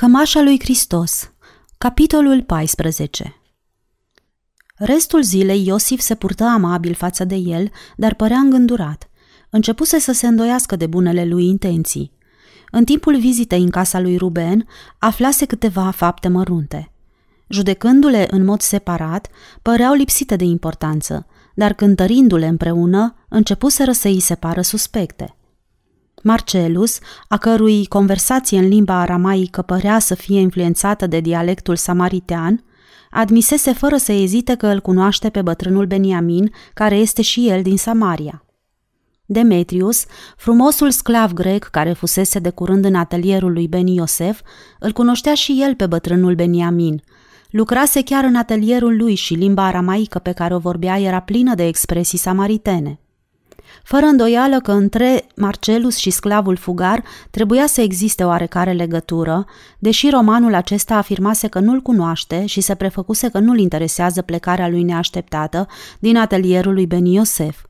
Cămașa lui Hristos Capitolul 14 Restul zilei Iosif se purtă amabil față de el, dar părea îngândurat. Începuse să se îndoiască de bunele lui intenții. În timpul vizitei în casa lui Ruben, aflase câteva fapte mărunte. Judecându-le în mod separat, păreau lipsite de importanță, dar cântărindu-le împreună, începuseră să îi se pară suspecte – Marcelus, a cărui conversație în limba aramaică părea să fie influențată de dialectul samaritean, admisese fără să ezite că îl cunoaște pe bătrânul Beniamin, care este și el din Samaria. Demetrius, frumosul sclav grec care fusese de curând în atelierul lui Beni Iosef, îl cunoștea și el pe bătrânul Beniamin. Lucrase chiar în atelierul lui și limba aramaică pe care o vorbea era plină de expresii samaritene. Fără îndoială că între Marcelus și sclavul fugar trebuia să existe oarecare legătură, deși romanul acesta afirmase că nu-l cunoaște și se prefăcuse că nu-l interesează plecarea lui neașteptată din atelierul lui Beni Iosef.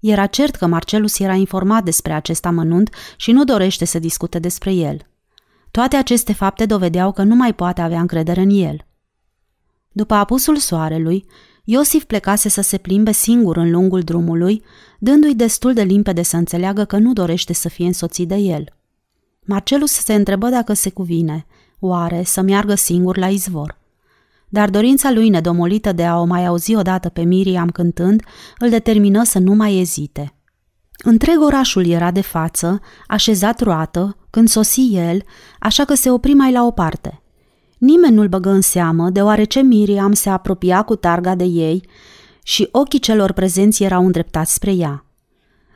Era cert că Marcelus era informat despre acest amănunt și nu dorește să discute despre el. Toate aceste fapte dovedeau că nu mai poate avea încredere în el. După apusul soarelui, Iosif plecase să se plimbe singur în lungul drumului, dându-i destul de limpede să înțeleagă că nu dorește să fie însoțit de el. Marcelus se întrebă dacă se cuvine, oare, să meargă singur la izvor. Dar dorința lui nedomolită de a o mai auzi odată pe Miriam cântând îl determină să nu mai ezite. Întreg orașul era de față, așezat roată, când sosi el, așa că se opri mai la o parte – Nimeni nu-l băgă în seamă, deoarece Miriam se apropia cu targa de ei și ochii celor prezenți erau îndreptați spre ea.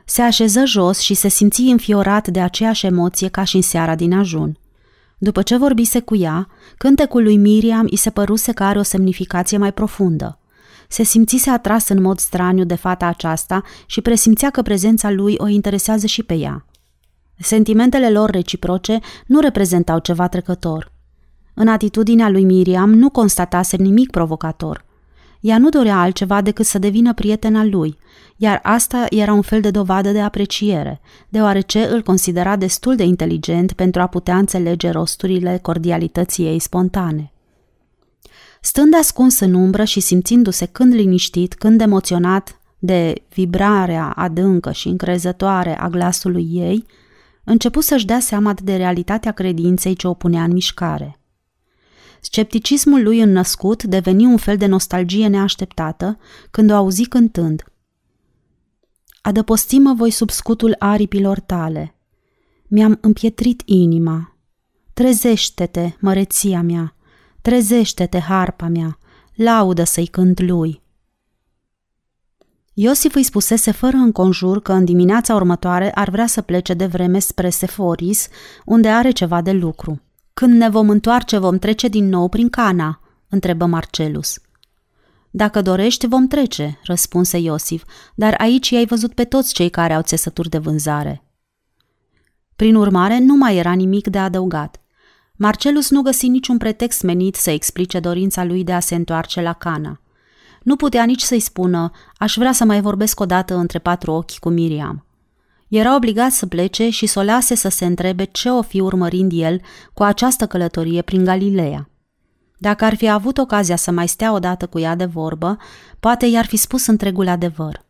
Se așeză jos și se simți înfiorat de aceeași emoție ca și în seara din ajun. După ce vorbise cu ea, cântecul lui Miriam îi se păruse că are o semnificație mai profundă. Se simțise atras în mod straniu de fata aceasta și presimțea că prezența lui o interesează și pe ea. Sentimentele lor reciproce nu reprezentau ceva trecător. În atitudinea lui Miriam nu constatase nimic provocator. Ea nu dorea altceva decât să devină prietena lui, iar asta era un fel de dovadă de apreciere, deoarece îl considera destul de inteligent pentru a putea înțelege rosturile cordialității ei spontane. Stând ascuns în umbră și simțindu-se când liniștit, când emoționat de vibrarea adâncă și încrezătoare a glasului ei, începu să-și dea seama de realitatea credinței ce o punea în mișcare – Scepticismul lui înnăscut deveni un fel de nostalgie neașteptată când o auzi cântând. Adăpostimă voi sub scutul aripilor tale. Mi-am împietrit inima. Trezește-te, măreția mea, trezește-te, harpa mea, laudă să-i cânt lui. Iosif îi spusese fără înconjur că în dimineața următoare ar vrea să plece de vreme spre Seforis, unde are ceva de lucru. Când ne vom întoarce, vom trece din nou prin Cana?" întrebă Marcelus. Dacă dorești, vom trece," răspunse Iosif, dar aici i-ai văzut pe toți cei care au țesături de vânzare. Prin urmare, nu mai era nimic de adăugat. Marcelus nu găsi niciun pretext menit să explice dorința lui de a se întoarce la Cana. Nu putea nici să-i spună, aș vrea să mai vorbesc o dată între patru ochi cu Miriam. Era obligat să plece și să o lase să se întrebe ce o fi urmărind el cu această călătorie prin Galileea. Dacă ar fi avut ocazia să mai stea odată cu ea de vorbă, poate i-ar fi spus întregul adevăr.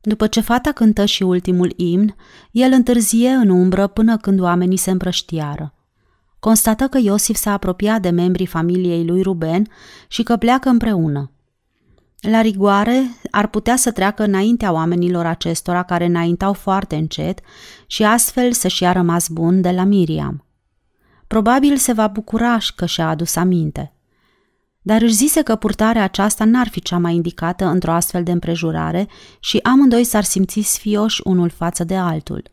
După ce fata cântă și ultimul imn, el întârzie în umbră până când oamenii se împrăștiară. Constată că Iosif s-a apropiat de membrii familiei lui Ruben și că pleacă împreună. La rigoare, ar putea să treacă înaintea oamenilor acestora care înaintau foarte încet și astfel să-și ia rămas bun de la Miriam. Probabil se va bucura că și-a adus aminte. Dar își zise că purtarea aceasta n-ar fi cea mai indicată într-o astfel de împrejurare și amândoi s-ar simți sfioși unul față de altul.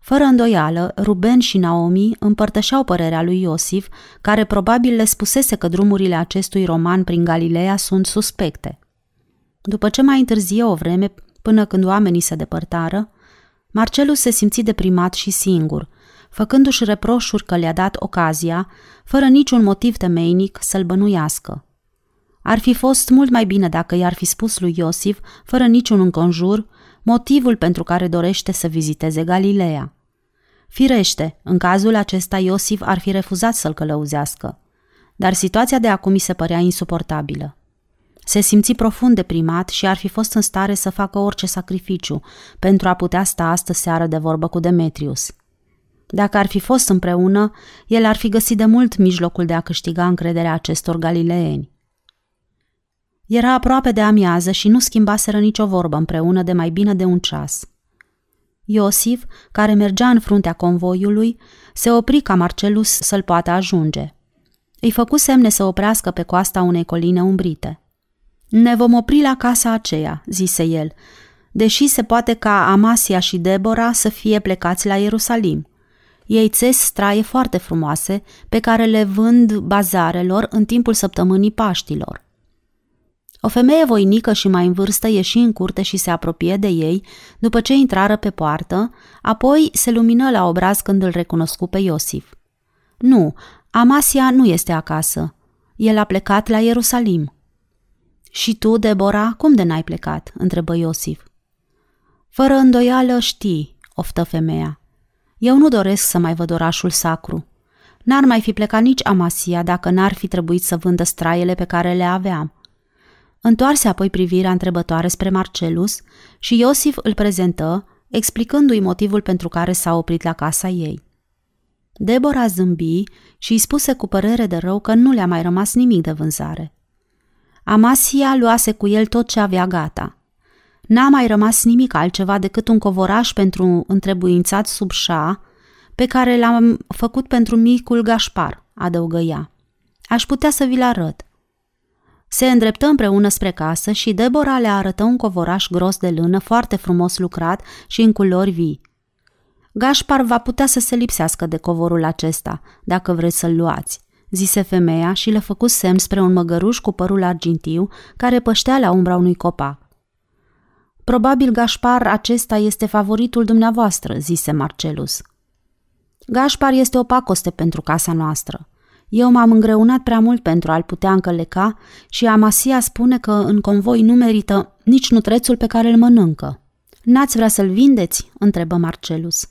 Fără îndoială, Ruben și Naomi împărtășeau părerea lui Iosif, care probabil le spusese că drumurile acestui roman prin Galileea sunt suspecte. După ce mai întârzie o vreme până când oamenii se depărtară, Marcelus se simți deprimat și singur, făcându-și reproșuri că le-a dat ocazia, fără niciun motiv temeinic, să-l bănuiască. Ar fi fost mult mai bine dacă i-ar fi spus lui Iosif, fără niciun înconjur, motivul pentru care dorește să viziteze Galileea. Firește, în cazul acesta Iosif ar fi refuzat să-l călăuzească. Dar situația de acum îi se părea insuportabilă. Se simți profund deprimat și ar fi fost în stare să facă orice sacrificiu pentru a putea sta astă seară de vorbă cu Demetrius. Dacă ar fi fost împreună, el ar fi găsit de mult mijlocul de a câștiga încrederea acestor galileeni. Era aproape de amiază și nu schimbaseră nicio vorbă împreună de mai bine de un ceas. Iosif, care mergea în fruntea convoiului, se opri ca Marcelus să-l poată ajunge. Îi făcu semne să oprească pe coasta unei coline umbrite. Ne vom opri la casa aceea, zise el, deși se poate ca Amasia și Debora să fie plecați la Ierusalim. Ei țes straie foarte frumoase pe care le vând bazarelor în timpul săptămânii Paștilor. O femeie voinică și mai în vârstă ieși în curte și se apropie de ei după ce intrară pe poartă, apoi se lumină la obraz când îl recunoscu pe Iosif. Nu, Amasia nu este acasă. El a plecat la Ierusalim. Și tu, Debora, cum de n-ai plecat?" întrebă Iosif. Fără îndoială știi, oftă femeia. Eu nu doresc să mai văd orașul sacru. N-ar mai fi plecat nici Amasia dacă n-ar fi trebuit să vândă straiele pe care le aveam. Întoarse apoi privirea întrebătoare spre Marcelus și Iosif îl prezentă, explicându-i motivul pentru care s-a oprit la casa ei. Deborah zâmbi și îi spuse cu părere de rău că nu le-a mai rămas nimic de vânzare. Amasia luase cu el tot ce avea gata. N-a mai rămas nimic altceva decât un covoraș pentru întrebuințat sub șa, pe care l-am făcut pentru micul Gașpar, adăugă ea. Aș putea să vi-l arăt. Se îndreptă împreună spre casă și Debora le arătă un covoraș gros de lână foarte frumos lucrat și în culori vii. Gașpar va putea să se lipsească de covorul acesta, dacă vreți să-l luați, zise femeia și le făcu semn spre un măgăruș cu părul argintiu care păștea la umbra unui copac. Probabil Gașpar acesta este favoritul dumneavoastră, zise Marcelus. Gașpar este o pacoste pentru casa noastră. Eu m-am îngreunat prea mult pentru a-l putea încăleca și Amasia spune că în convoi nu merită nici nutrețul pe care îl mănâncă. N-ați vrea să-l vindeți?" întrebă Marcelus.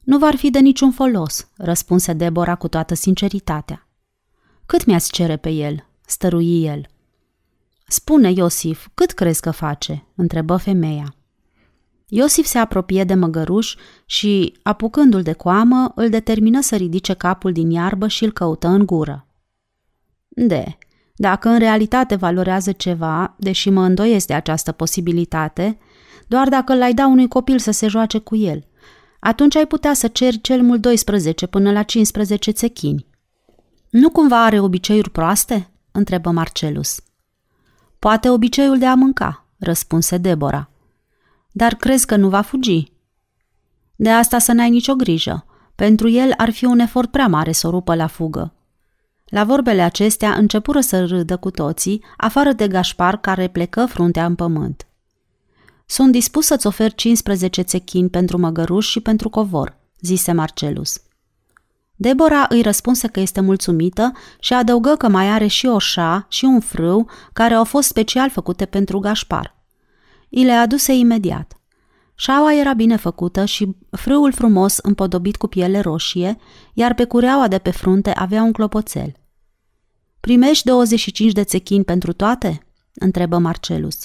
Nu v-ar fi de niciun folos," răspunse Debora cu toată sinceritatea. Cât mi-ați cere pe el?" stărui el. Spune, Iosif, cât crezi că face?" întrebă femeia. Iosif se apropie de măgăruș și, apucându-l de coamă, îl determină să ridice capul din iarbă și îl căută în gură. De, dacă în realitate valorează ceva, deși mă îndoiesc de această posibilitate, doar dacă l-ai da unui copil să se joace cu el, atunci ai putea să ceri cel mult 12 până la 15 țechini. Nu cumva are obiceiuri proaste? întrebă Marcelus. Poate obiceiul de a mânca, răspunse Debora. Dar crezi că nu va fugi? De asta să n-ai nicio grijă. Pentru el ar fi un efort prea mare să o rupă la fugă. La vorbele acestea începură să râdă cu toții, afară de Gașpar care plecă fruntea în pământ. Sunt dispus să-ți ofer 15 țechini pentru măgăruș și pentru covor, zise Marcelus. Debora îi răspunse că este mulțumită și adăugă că mai are și o șa și un frâu care au fost special făcute pentru Gașpar. I le aduse imediat. Șaua era bine făcută și frâul frumos împodobit cu piele roșie, iar pe cureaua de pe frunte avea un clopoțel. Primești 25 de țechini pentru toate?" întrebă Marcelus.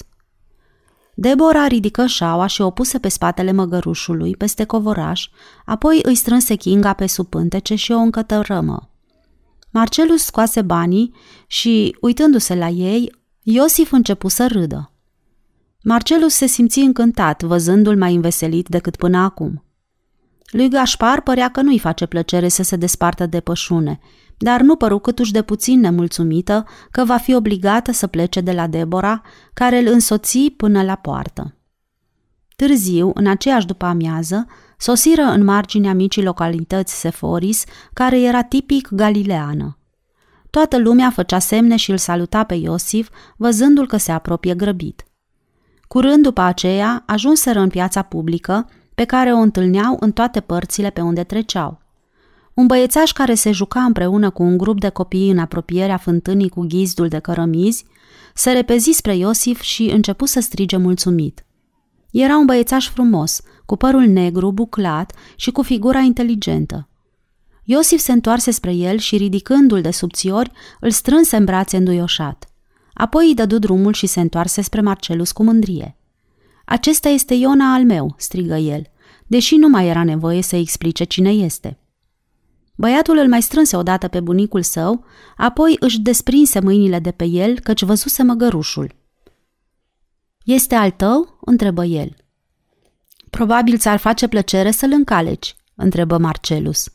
Debora ridică șaua și o puse pe spatele măgărușului, peste covoraș, apoi îi strânse chinga pe sub pântece și o încătărămă. Marcelus scoase banii și, uitându-se la ei, Iosif începu să râdă. Marcelus se simți încântat, văzându-l mai înveselit decât până acum. Lui Gașpar părea că nu-i face plăcere să se despartă de pășune, dar nu păru câtuși de puțin nemulțumită că va fi obligată să plece de la Debora, care îl însoți până la poartă. Târziu, în aceeași după amiază, sosiră în marginea micii localități Seforis, care era tipic galileană. Toată lumea făcea semne și îl saluta pe Iosif, văzându-l că se apropie grăbit. Curând după aceea, ajunseră în piața publică, pe care o întâlneau în toate părțile pe unde treceau. Un băiețaș care se juca împreună cu un grup de copii în apropierea fântânii cu ghizdul de cărămizi, se repezi spre Iosif și începu să strige mulțumit. Era un băiețaș frumos, cu părul negru, buclat și cu figura inteligentă. Iosif se întoarse spre el și, ridicându-l de subțiori, îl strânse în brațe înduioșat. Apoi îi dădu drumul și se întoarse spre Marcelus cu mândrie. Acesta este Iona al meu, strigă el, deși nu mai era nevoie să explice cine este. Băiatul îl mai strânse odată pe bunicul său, apoi își desprinse mâinile de pe el, căci văzuse măgărușul. Este al tău?" întrebă el. Probabil ți-ar face plăcere să-l încaleci, întrebă Marcelus.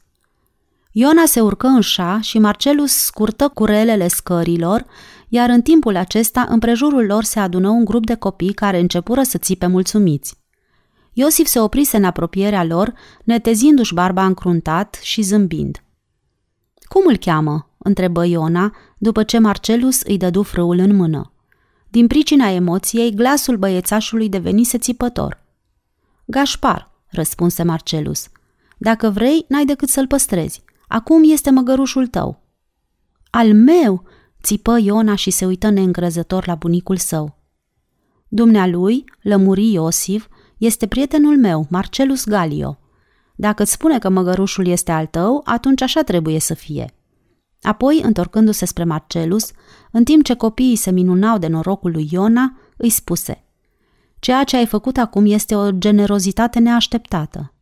Iona se urcă în șa și Marcelus scurtă curelele scărilor, iar în timpul acesta împrejurul lor se adună un grup de copii care începură să țipe mulțumiți. Iosif se oprise în apropierea lor, netezindu-și barba încruntat și zâmbind. Cum îl cheamă?" întrebă Iona, după ce Marcelus îi dădu frâul în mână. Din pricina emoției, glasul băiețașului devenise țipător. Gașpar, răspunse Marcelus. Dacă vrei, n-ai decât să-l păstrezi. Acum este măgărușul tău. Al meu, țipă Iona și se uită neîncrezător la bunicul său. Dumnealui, lămuri Iosif, este prietenul meu, Marcelus Galio. Dacă îți spune că măgărușul este al tău, atunci așa trebuie să fie. Apoi, întorcându-se spre Marcelus, în timp ce copiii se minunau de norocul lui Iona, îi spuse Ceea ce ai făcut acum este o generozitate neașteptată.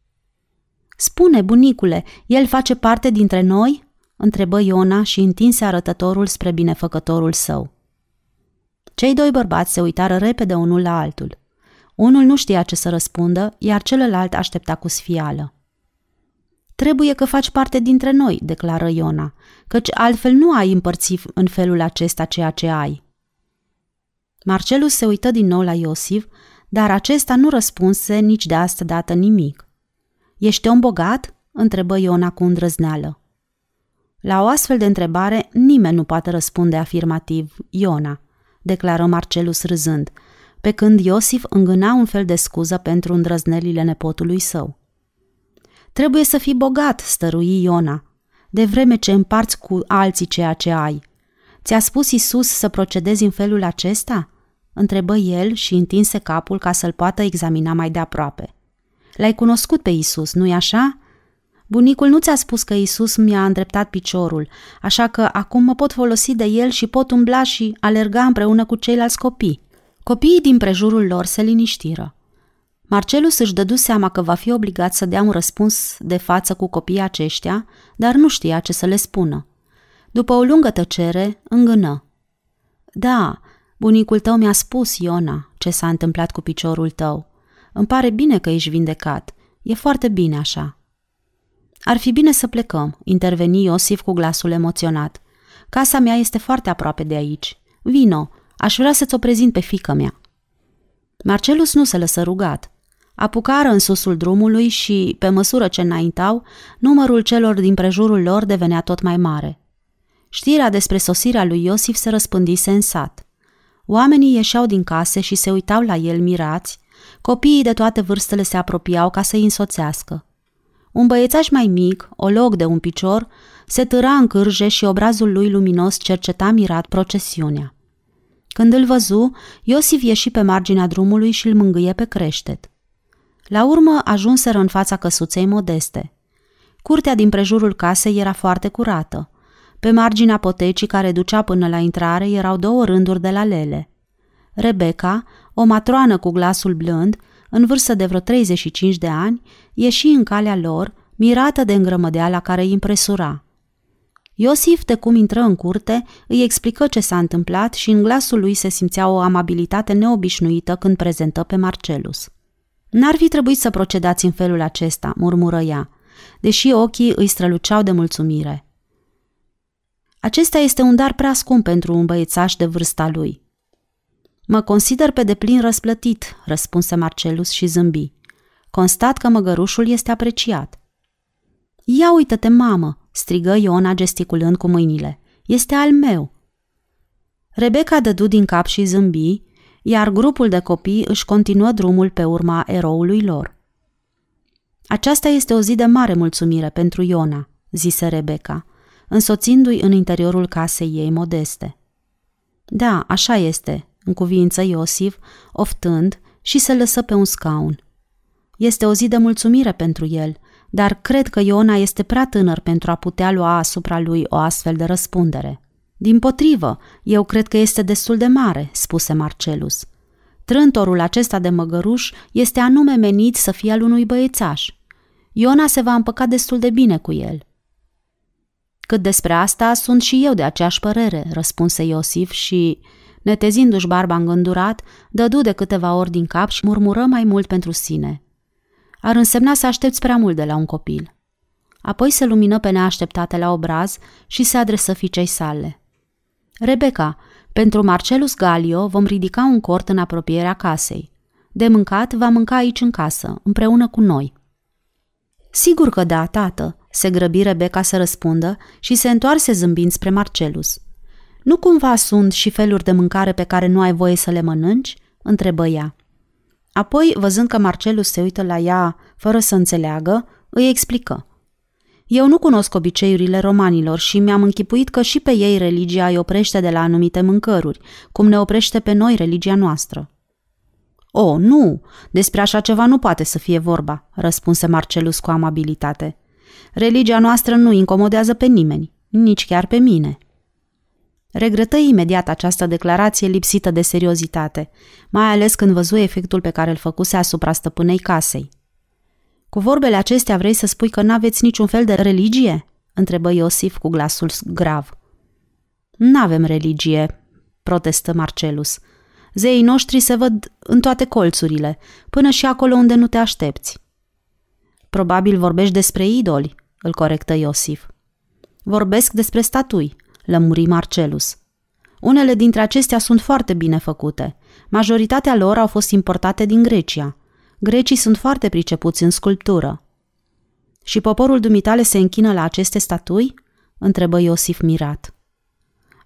Spune, bunicule, el face parte dintre noi?" întrebă Iona și întinse arătătorul spre binefăcătorul său. Cei doi bărbați se uitară repede unul la altul. Unul nu știa ce să răspundă, iar celălalt aștepta cu sfială. Trebuie că faci parte dintre noi, declară Iona, căci altfel nu ai împărți în felul acesta ceea ce ai. Marcelus se uită din nou la Iosif, dar acesta nu răspunse nici de asta dată nimic. Ești om bogat?" întrebă Iona cu îndrăzneală. La o astfel de întrebare, nimeni nu poate răspunde afirmativ, Iona, declară Marcelus râzând, pe când Iosif îngâna un fel de scuză pentru îndrăznelile nepotului său. Trebuie să fii bogat, stărui Iona, de vreme ce împarți cu alții ceea ce ai. Ți-a spus Isus să procedezi în felul acesta?" întrebă el și întinse capul ca să-l poată examina mai de aproape. L-ai cunoscut pe Isus, nu-i așa?" Bunicul nu ți-a spus că Isus mi-a îndreptat piciorul, așa că acum mă pot folosi de el și pot umbla și alerga împreună cu ceilalți copii. Copiii din prejurul lor se liniștiră. Marcelus își dădu seama că va fi obligat să dea un răspuns de față cu copiii aceștia, dar nu știa ce să le spună. După o lungă tăcere, îngână. Da, bunicul tău mi-a spus, Iona, ce s-a întâmplat cu piciorul tău. Îmi pare bine că ești vindecat. E foarte bine așa. Ar fi bine să plecăm, interveni Iosif cu glasul emoționat. Casa mea este foarte aproape de aici. Vino, aș vrea să-ți o prezint pe fică mea. Marcelus nu se lăsă rugat. Apucară în susul drumului și, pe măsură ce înaintau, numărul celor din prejurul lor devenea tot mai mare. Știrea despre sosirea lui Iosif se răspândise în sat. Oamenii ieșeau din case și se uitau la el mirați, copiii de toate vârstele se apropiau ca să-i însoțească. Un băiețaș mai mic, o loc de un picior, se târa în cârje și obrazul lui luminos cerceta mirat procesiunea. Când îl văzu, Iosif ieși pe marginea drumului și îl mângâie pe creștet. La urmă ajunseră în fața căsuței modeste. Curtea din prejurul casei era foarte curată. Pe marginea potecii care ducea până la intrare erau două rânduri de la lele. Rebecca, o matroană cu glasul blând, în vârstă de vreo 35 de ani, ieși în calea lor, mirată de îngrămădeala care îi impresura. Iosif, de cum intră în curte, îi explică ce s-a întâmplat și în glasul lui se simțea o amabilitate neobișnuită când prezentă pe Marcelus. N-ar fi trebuit să procedați în felul acesta, murmură ea, deși ochii îi străluceau de mulțumire. Acesta este un dar prea scump pentru un băiețaș de vârsta lui. Mă consider pe deplin răsplătit, răspunse Marcelus și zâmbi. Constat că măgărușul este apreciat. Ia uită-te, mamă, strigă Iona gesticulând cu mâinile. Este al meu. Rebecca dădu din cap și zâmbi, iar grupul de copii își continuă drumul pe urma eroului lor. Aceasta este o zi de mare mulțumire pentru Iona, zise Rebecca, însoțindu-i în interiorul casei ei modeste. Da, așa este, în cuvință Iosif, oftând și se lăsă pe un scaun. Este o zi de mulțumire pentru el, dar cred că Iona este prea tânăr pentru a putea lua asupra lui o astfel de răspundere. Din potrivă, eu cred că este destul de mare, spuse Marcelus. Trântorul acesta de măgăruș este anume menit să fie al unui băiețaș. Iona se va împăca destul de bine cu el. Cât despre asta, sunt și eu de aceeași părere, răspunse Iosif și, netezindu-și barba îngândurat, dădu de câteva ori din cap și murmură mai mult pentru sine. Ar însemna să aștepți prea mult de la un copil. Apoi se lumină pe neașteptate la obraz și se adresă fiicei sale. Rebecca, pentru Marcelus Galio vom ridica un cort în apropierea casei. De mâncat va mânca aici în casă, împreună cu noi. Sigur că da, tată, se grăbi Rebecca să răspundă și se întoarse zâmbind spre Marcelus. Nu cumva sunt și feluri de mâncare pe care nu ai voie să le mănânci? întrebă ea. Apoi, văzând că Marcelus se uită la ea fără să înțeleagă, îi explică. Eu nu cunosc obiceiurile romanilor și mi-am închipuit că și pe ei religia îi oprește de la anumite mâncăruri, cum ne oprește pe noi religia noastră. O, nu, despre așa ceva nu poate să fie vorba, răspunse Marcelus cu amabilitate. Religia noastră nu incomodează pe nimeni, nici chiar pe mine. Regretă imediat această declarație lipsită de seriozitate, mai ales când văzu efectul pe care îl făcuse asupra stăpânei casei. Cu vorbele acestea vrei să spui că n-aveți niciun fel de religie?" întrebă Iosif cu glasul grav. N-avem religie," protestă Marcelus. Zeii noștri se văd în toate colțurile, până și acolo unde nu te aștepți. Probabil vorbești despre idoli, îl corectă Iosif. Vorbesc despre statui, lămuri Marcelus. Unele dintre acestea sunt foarte bine făcute. Majoritatea lor au fost importate din Grecia. Grecii sunt foarte pricepuți în sculptură. Și poporul dumitale se închină la aceste statui? întrebă Iosif mirat.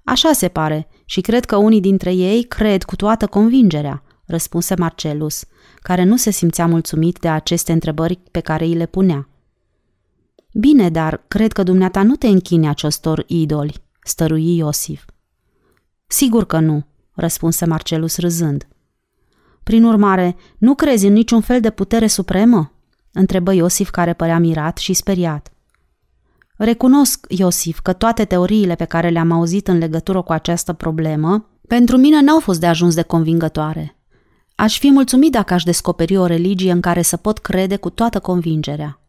Așa se pare și cred că unii dintre ei cred cu toată convingerea, răspunse Marcelus, care nu se simțea mulțumit de aceste întrebări pe care îi le punea. Bine, dar cred că dumneata nu te închine acestor idoli, stărui Iosif. Sigur că nu, răspunse Marcelus râzând. Prin urmare, nu crezi în niciun fel de putere supremă? întrebă Iosif care părea mirat și speriat. Recunosc, Iosif, că toate teoriile pe care le-am auzit în legătură cu această problemă, pentru mine n-au fost de ajuns de convingătoare. Aș fi mulțumit dacă aș descoperi o religie în care să pot crede cu toată convingerea.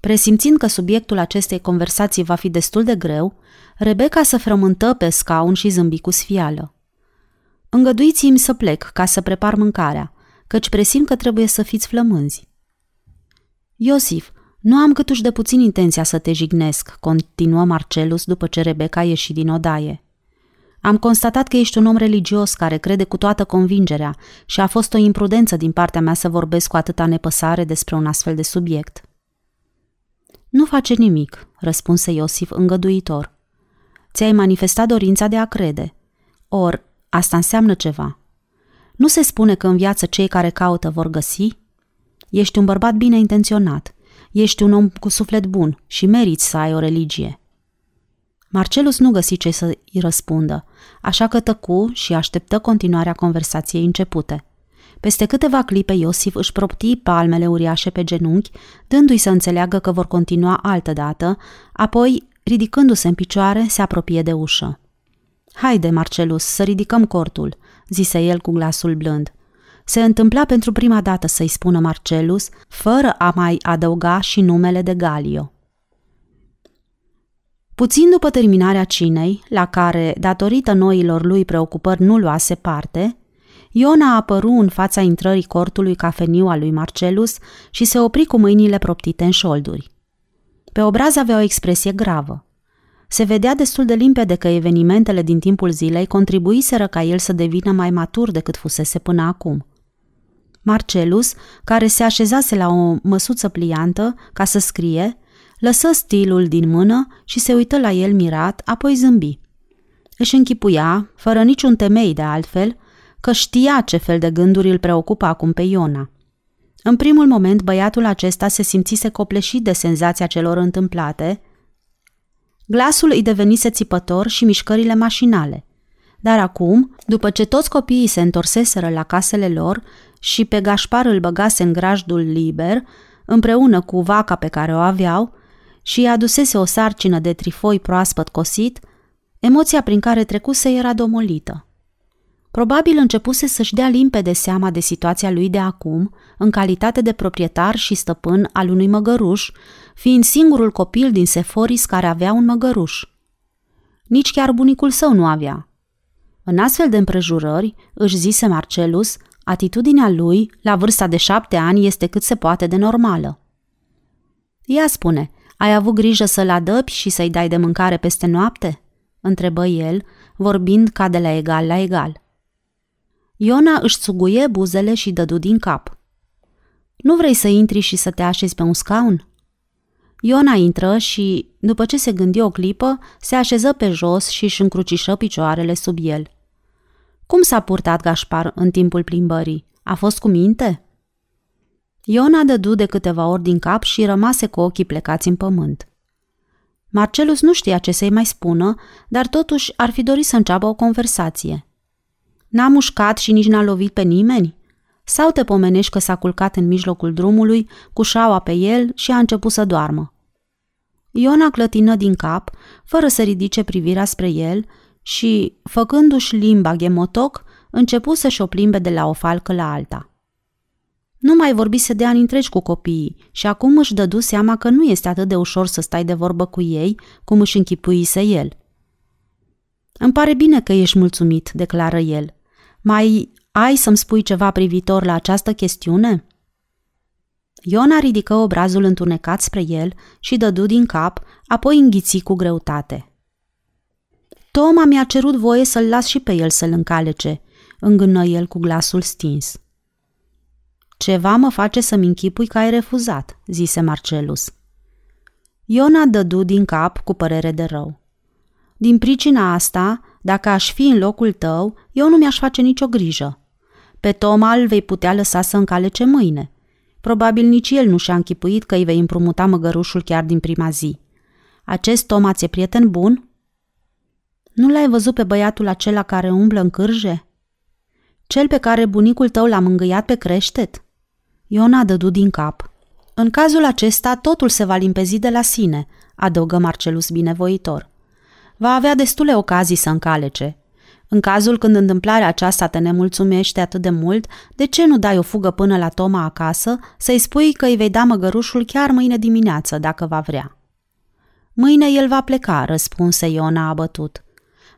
Presimțind că subiectul acestei conversații va fi destul de greu, Rebecca se frământă pe scaun și zâmbi cu sfială. Îngăduiți-mi să plec ca să prepar mâncarea, căci presimt că trebuie să fiți flămânzi. Iosif, nu am câtuși de puțin intenția să te jignesc, continuă Marcelus după ce Rebecca a ieșit din odaie. Am constatat că ești un om religios care crede cu toată convingerea și a fost o imprudență din partea mea să vorbesc cu atâta nepăsare despre un astfel de subiect. Nu face nimic, răspunse Iosif îngăduitor. Ți-ai manifestat dorința de a crede. Or, asta înseamnă ceva. Nu se spune că în viață cei care caută vor găsi? Ești un bărbat bine intenționat. Ești un om cu suflet bun și meriți să ai o religie. Marcelus nu găsi ce să îi răspundă, așa că tăcu și așteptă continuarea conversației începute. Peste câteva clipe Iosif își propti palmele uriașe pe genunchi, dându-i să înțeleagă că vor continua altă dată, apoi, ridicându-se în picioare, se apropie de ușă. Haide, Marcelus, să ridicăm cortul, zise el cu glasul blând. Se întâmpla pentru prima dată să-i spună Marcelus, fără a mai adăuga și numele de Galio. Puțin după terminarea cinei, la care, datorită noilor lui preocupări, nu luase parte, Iona a apărut în fața intrării cortului cafeniu al lui Marcelus și se opri cu mâinile proptite în șolduri. Pe obraz avea o expresie gravă. Se vedea destul de limpede că evenimentele din timpul zilei contribuiseră ca el să devină mai matur decât fusese până acum. Marcelus, care se așezase la o măsuță pliantă ca să scrie, lăsă stilul din mână și se uită la el mirat, apoi zâmbi. Își închipuia, fără niciun temei de altfel, că știa ce fel de gânduri îl preocupa acum pe Iona. În primul moment, băiatul acesta se simțise copleșit de senzația celor întâmplate. Glasul îi devenise țipător și mișcările mașinale. Dar acum, după ce toți copiii se întorseseră la casele lor și pe Gașpar îl băgase în grajdul liber, împreună cu vaca pe care o aveau, și îi adusese o sarcină de trifoi proaspăt cosit, emoția prin care trecuse era domolită. Probabil începuse să-și dea limpede seama de situația lui de acum, în calitate de proprietar și stăpân al unui măgăruș, fiind singurul copil din Seforis care avea un măgăruș. Nici chiar bunicul său nu avea. În astfel de împrejurări, își zise Marcelus, atitudinea lui, la vârsta de șapte ani, este cât se poate de normală. Ea spune, ai avut grijă să-l adăpi și să-i dai de mâncare peste noapte? întrebă el, vorbind ca de la egal la egal. Iona își țuguie buzele și dădu din cap. Nu vrei să intri și să te așezi pe un scaun? Iona intră și, după ce se gândi o clipă, se așeză pe jos și își încrucișă picioarele sub el. Cum s-a purtat Gașpar în timpul plimbării? A fost cu minte? Iona dădu de câteva ori din cap și rămase cu ochii plecați în pământ. Marcelus nu știa ce să-i mai spună, dar totuși ar fi dorit să înceapă o conversație. N-a mușcat și nici n-a lovit pe nimeni? Sau te pomenești că s-a culcat în mijlocul drumului, cu șaua pe el și a început să doarmă? Iona clătină din cap, fără să ridice privirea spre el și, făcându-și limba ghemotoc, începu să-și o plimbe de la o falcă la alta. Nu mai vorbise de ani întregi cu copiii și acum își dădu seama că nu este atât de ușor să stai de vorbă cu ei cum își închipuise el. Îmi pare bine că ești mulțumit, declară el. Mai ai să-mi spui ceva privitor la această chestiune?" Iona ridică obrazul întunecat spre el și dădu din cap, apoi înghiți cu greutate. Toma mi-a cerut voie să-l las și pe el să-l încalece, îngână el cu glasul stins. Ceva mă face să-mi închipui că ai refuzat, zise Marcelus. Iona dădu din cap cu părere de rău. Din pricina asta, dacă aș fi în locul tău, eu nu mi-aș face nicio grijă. Pe Toma îl vei putea lăsa să încalece mâine. Probabil nici el nu și-a închipuit că îi vei împrumuta măgărușul chiar din prima zi. Acest Toma ți-e prieten bun? Nu l-ai văzut pe băiatul acela care umblă în cârje? Cel pe care bunicul tău l-a mângâiat pe creștet? Iona dădu din cap. În cazul acesta, totul se va limpezi de la sine, adăugă Marcelus binevoitor. Va avea destule ocazii să încalece. În cazul când întâmplarea aceasta te nemulțumește atât de mult, de ce nu dai o fugă până la Toma acasă, să-i spui că îi vei da măgărușul chiar mâine dimineață, dacă va vrea? Mâine el va pleca, răspunse Iona abătut.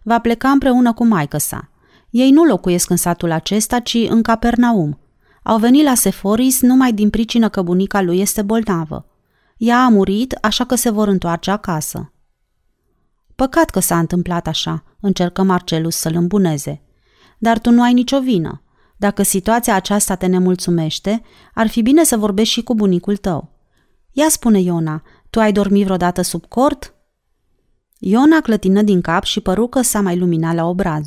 Va pleca împreună cu maică sa. Ei nu locuiesc în satul acesta, ci în Capernaum. Au venit la Seforis numai din pricină că bunica lui este bolnavă. Ea a murit, așa că se vor întoarce acasă. Păcat că s-a întâmplat așa, încercă Marcelus să-l îmbuneze. Dar tu nu ai nicio vină. Dacă situația aceasta te nemulțumește, ar fi bine să vorbești și cu bunicul tău. Ia spune Iona, tu ai dormit vreodată sub cort? Iona clătină din cap și păru că s-a mai luminat la obraz.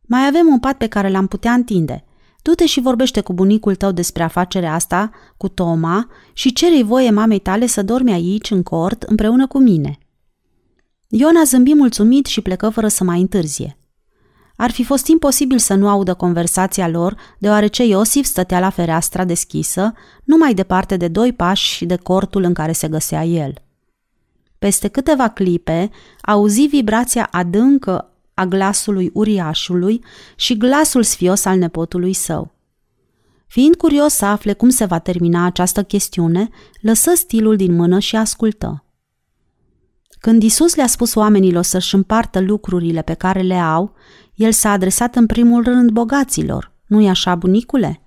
Mai avem un pat pe care l-am putea întinde. Du-te și vorbește cu bunicul tău despre afacerea asta, cu Toma, și cere voie mamei tale să dormi aici, în cort, împreună cu mine. Iona zâmbi mulțumit și plecă fără să mai întârzie. Ar fi fost imposibil să nu audă conversația lor, deoarece Iosif stătea la fereastra deschisă, numai departe de doi pași de cortul în care se găsea el. Peste câteva clipe, auzi vibrația adâncă a glasului uriașului și glasul sfios al nepotului său. Fiind curios să afle cum se va termina această chestiune, lăsă stilul din mână și ascultă. Când Isus le-a spus oamenilor să-și împartă lucrurile pe care le au, el s-a adresat în primul rând bogaților, nu-i așa, bunicule?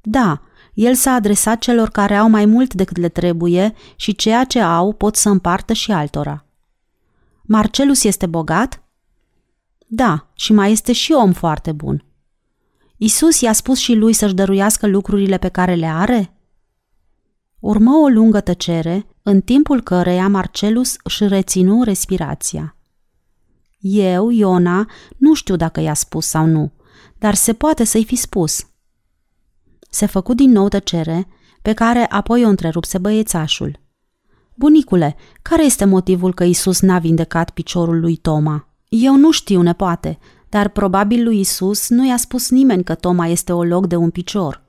Da, el s-a adresat celor care au mai mult decât le trebuie și ceea ce au pot să împartă și altora. Marcelus este bogat? Da, și mai este și om foarte bun. Isus i-a spus și lui să-și dăruiască lucrurile pe care le are? Urmă o lungă tăcere, în timpul căreia Marcelus își reținu respirația. Eu, Iona, nu știu dacă i-a spus sau nu, dar se poate să-i fi spus. Se făcu din nou tăcere, pe care apoi o întrerupse băiețașul. Bunicule, care este motivul că Isus n-a vindecat piciorul lui Toma?" Eu nu știu, nepoate, dar probabil lui Isus nu i-a spus nimeni că Toma este o loc de un picior.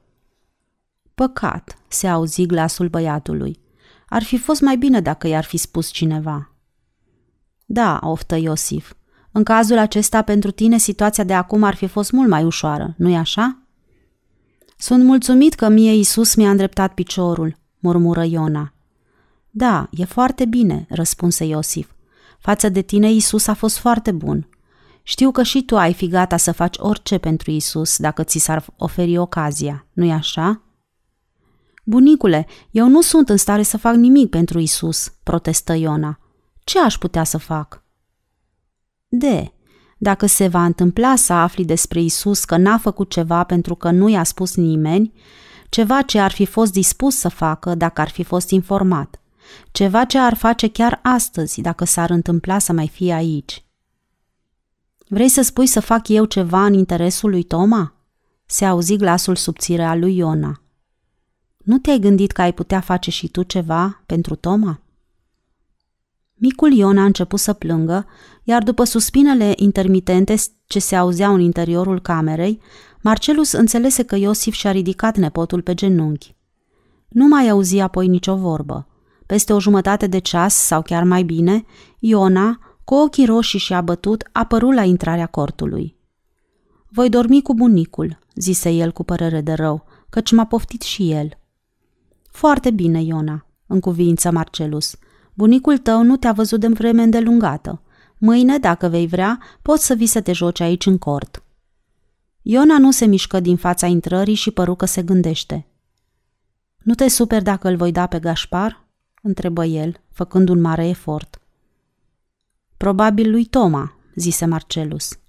Păcat, se auzi glasul băiatului. Ar fi fost mai bine dacă i-ar fi spus cineva. Da, oftă Iosif. În cazul acesta, pentru tine, situația de acum ar fi fost mult mai ușoară, nu-i așa? Sunt mulțumit că mie Isus mi-a îndreptat piciorul, murmură Iona. Da, e foarte bine, răspunse Iosif. Față de tine, Isus a fost foarte bun. Știu că și tu ai fi gata să faci orice pentru Isus dacă ți s-ar oferi ocazia, nu-i așa? Bunicule, eu nu sunt în stare să fac nimic pentru Isus, protestă Iona. Ce aș putea să fac? De, dacă se va întâmpla să afli despre Isus că n-a făcut ceva pentru că nu i-a spus nimeni, ceva ce ar fi fost dispus să facă dacă ar fi fost informat, ceva ce ar face chiar astăzi dacă s-ar întâmpla să mai fie aici. Vrei să spui să fac eu ceva în interesul lui Toma? Se auzi glasul subțire al lui Iona. Nu te-ai gândit că ai putea face și tu ceva pentru Toma? Micul Ion a început să plângă, iar după suspinele intermitente ce se auzeau în interiorul camerei, Marcelus înțelese că Iosif și-a ridicat nepotul pe genunchi. Nu mai auzi apoi nicio vorbă. Peste o jumătate de ceas, sau chiar mai bine, Iona, cu ochii roșii și abătut, apărut la intrarea cortului. Voi dormi cu bunicul, zise el cu părere de rău, căci m-a poftit și el. Foarte bine, Iona, în cuvință Marcelus. Bunicul tău nu te-a văzut de vreme îndelungată. Mâine, dacă vei vrea, poți să vii să te joci aici în cort. Iona nu se mișcă din fața intrării și păru că se gândește. Nu te super dacă îl voi da pe Gașpar?" întrebă el, făcând un mare efort. Probabil lui Toma, zise Marcelus.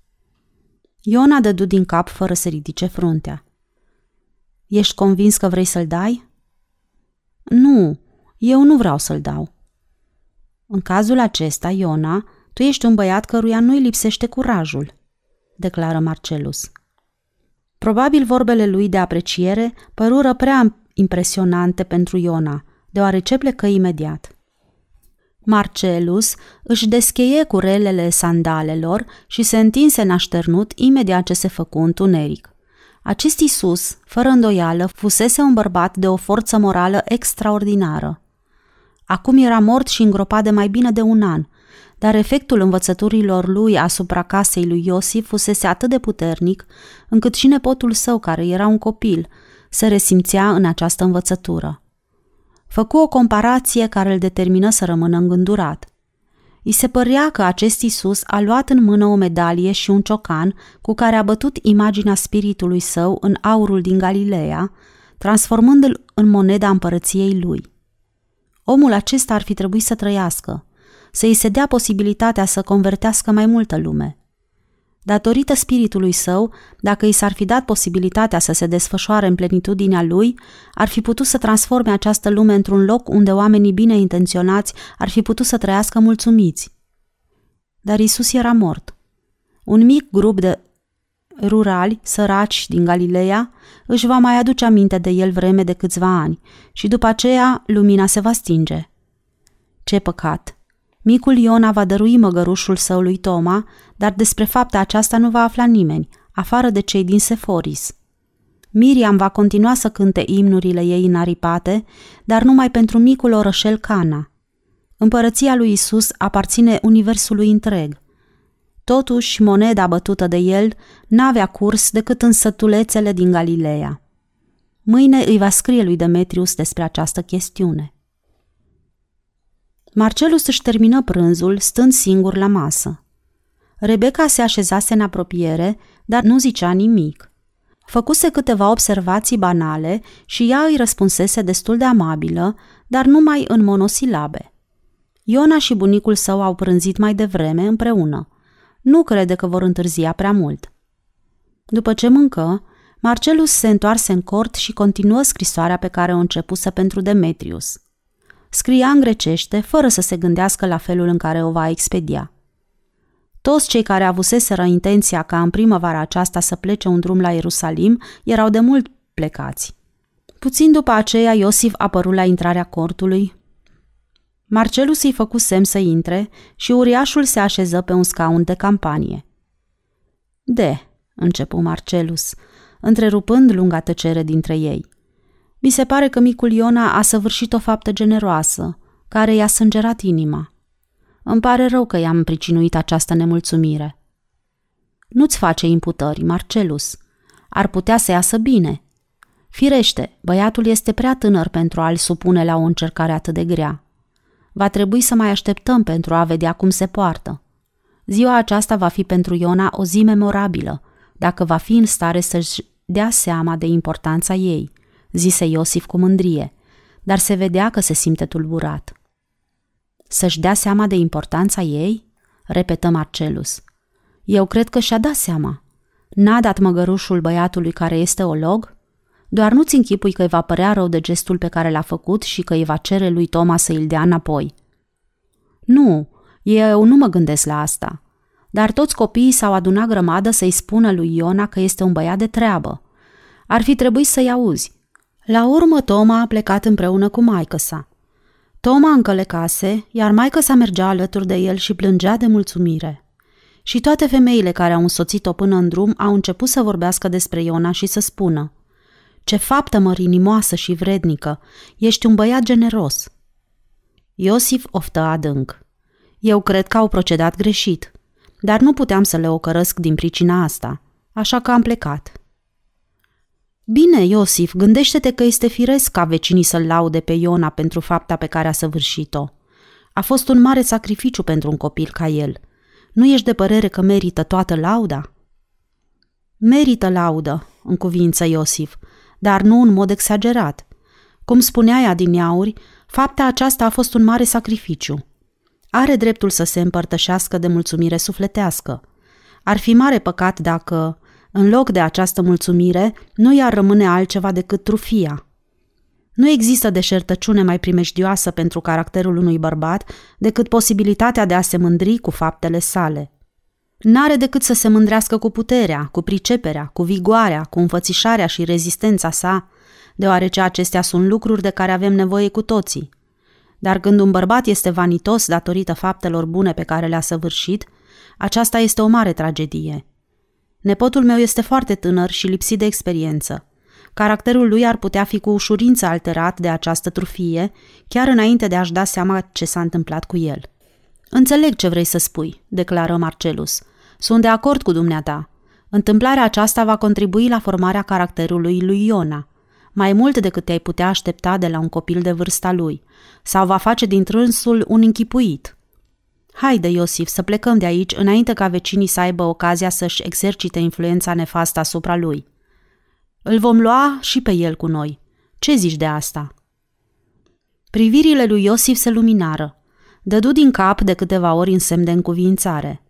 Iona dădu din cap fără să ridice fruntea. Ești convins că vrei să-l dai? Nu, eu nu vreau să-l dau. În cazul acesta, Iona, tu ești un băiat căruia nu-i lipsește curajul, declară Marcelus. Probabil vorbele lui de apreciere părură prea impresionante pentru Iona, deoarece plecă imediat. Marcelus își descheie curelele sandalelor și se întinse în așternut imediat ce se făcu întuneric. Acest Isus, fără îndoială, fusese un bărbat de o forță morală extraordinară. Acum era mort și îngropat de mai bine de un an, dar efectul învățăturilor lui asupra casei lui Iosif fusese atât de puternic, încât și nepotul său, care era un copil, se resimțea în această învățătură. Făcu o comparație care îl determină să rămână îngândurat. I se părea că acest Isus a luat în mână o medalie și un ciocan cu care a bătut imaginea spiritului său în aurul din Galileea, transformându-l în moneda împărăției lui. Omul acesta ar fi trebuit să trăiască, să îi se dea posibilitatea să convertească mai multă lume. Datorită spiritului său, dacă i s-ar fi dat posibilitatea să se desfășoare în plenitudinea lui, ar fi putut să transforme această lume într-un loc unde oamenii bine intenționați ar fi putut să trăiască mulțumiți. Dar Isus era mort. Un mic grup de rurali, săraci din Galileea, își va mai aduce aminte de el vreme de câțiva ani și după aceea lumina se va stinge. Ce păcat! Micul Iona va dărui măgărușul său lui Toma, dar despre fapta aceasta nu va afla nimeni, afară de cei din Seforis. Miriam va continua să cânte imnurile ei înaripate, dar numai pentru micul orășel Cana. Împărăția lui Isus aparține universului întreg. Totuși, moneda bătută de el n-avea curs decât în sătulețele din Galileea. Mâine îi va scrie lui Demetrius despre această chestiune. Marcelus își termină prânzul, stând singur la masă. Rebecca se așezase în apropiere, dar nu zicea nimic. Făcuse câteva observații banale și ea îi răspunsese destul de amabilă, dar numai în monosilabe. Iona și bunicul său au prânzit mai devreme împreună. Nu crede că vor întârzia prea mult. După ce mâncă, Marcelus se întoarse în cort și continuă scrisoarea pe care o începuse pentru Demetrius. Scria în grecește, fără să se gândească la felul în care o va expedia. Toți cei care avuseseră intenția ca în primăvara aceasta să plece un drum la Ierusalim erau de mult plecați. Puțin după aceea, Iosif apărut la intrarea cortului. Marcelus îi făcu semn să intre și uriașul se așeză pe un scaun de campanie. De, începu Marcelus, întrerupând lunga tăcere dintre ei. Mi se pare că micul Iona a săvârșit o faptă generoasă, care i-a sângerat inima. Îmi pare rău că i-am pricinuit această nemulțumire. Nu-ți face imputări, Marcelus. Ar putea să iasă bine. Firește, băiatul este prea tânăr pentru a-l supune la o încercare atât de grea. Va trebui să mai așteptăm pentru a vedea cum se poartă. Ziua aceasta va fi pentru Iona o zi memorabilă, dacă va fi în stare să-și dea seama de importanța ei, zise Iosif cu mândrie, dar se vedea că se simte tulburat. Să-și dea seama de importanța ei? repetă Marcelus. Eu cred că și-a dat seama. N-a dat măgărușul băiatului care este olog? Doar nu-ți închipui că îi va părea rău de gestul pe care l-a făcut și că îi va cere lui Toma să îl dea înapoi. Nu, eu nu mă gândesc la asta. Dar toți copiii s-au adunat grămadă să-i spună lui Iona că este un băiat de treabă. Ar fi trebuit să-i auzi. La urmă Toma a plecat împreună cu maică sa. Toma încălecase, iar maică sa mergea alături de el și plângea de mulțumire. Și toate femeile care au însoțit-o până în drum au început să vorbească despre Iona și să spună Ce faptă mărinimoasă și vrednică! Ești un băiat generos!" Iosif oftă adânc. Eu cred că au procedat greșit, dar nu puteam să le ocărăsc din pricina asta, așa că am plecat. Bine, Iosif, gândește-te că este firesc ca vecinii să-l laude pe Iona pentru fapta pe care a săvârșit-o. A fost un mare sacrificiu pentru un copil ca el. Nu ești de părere că merită toată lauda? Merită laudă, în cuvință Iosif, dar nu în mod exagerat. Cum spunea ea din iauri, fapta aceasta a fost un mare sacrificiu. Are dreptul să se împărtășească de mulțumire sufletească. Ar fi mare păcat dacă, în loc de această mulțumire, nu i-ar rămâne altceva decât trufia. Nu există deșertăciune mai primejdioasă pentru caracterul unui bărbat decât posibilitatea de a se mândri cu faptele sale. N-are decât să se mândrească cu puterea, cu priceperea, cu vigoarea, cu înfățișarea și rezistența sa, deoarece acestea sunt lucruri de care avem nevoie cu toții. Dar când un bărbat este vanitos datorită faptelor bune pe care le-a săvârșit, aceasta este o mare tragedie – Nepotul meu este foarte tânăr și lipsit de experiență. Caracterul lui ar putea fi cu ușurință alterat de această trufie, chiar înainte de a-și da seama ce s-a întâmplat cu el. Înțeleg ce vrei să spui, declară Marcelus. Sunt de acord cu dumneata. Întâmplarea aceasta va contribui la formarea caracterului lui Iona, mai mult decât te-ai putea aștepta de la un copil de vârsta lui, sau va face din trânsul un închipuit, Haide, Iosif, să plecăm de aici înainte ca vecinii să aibă ocazia să-și exercite influența nefastă asupra lui. Îl vom lua și pe el cu noi. Ce zici de asta? Privirile lui Iosif se luminară. Dădu din cap de câteva ori în semn de încuvințare.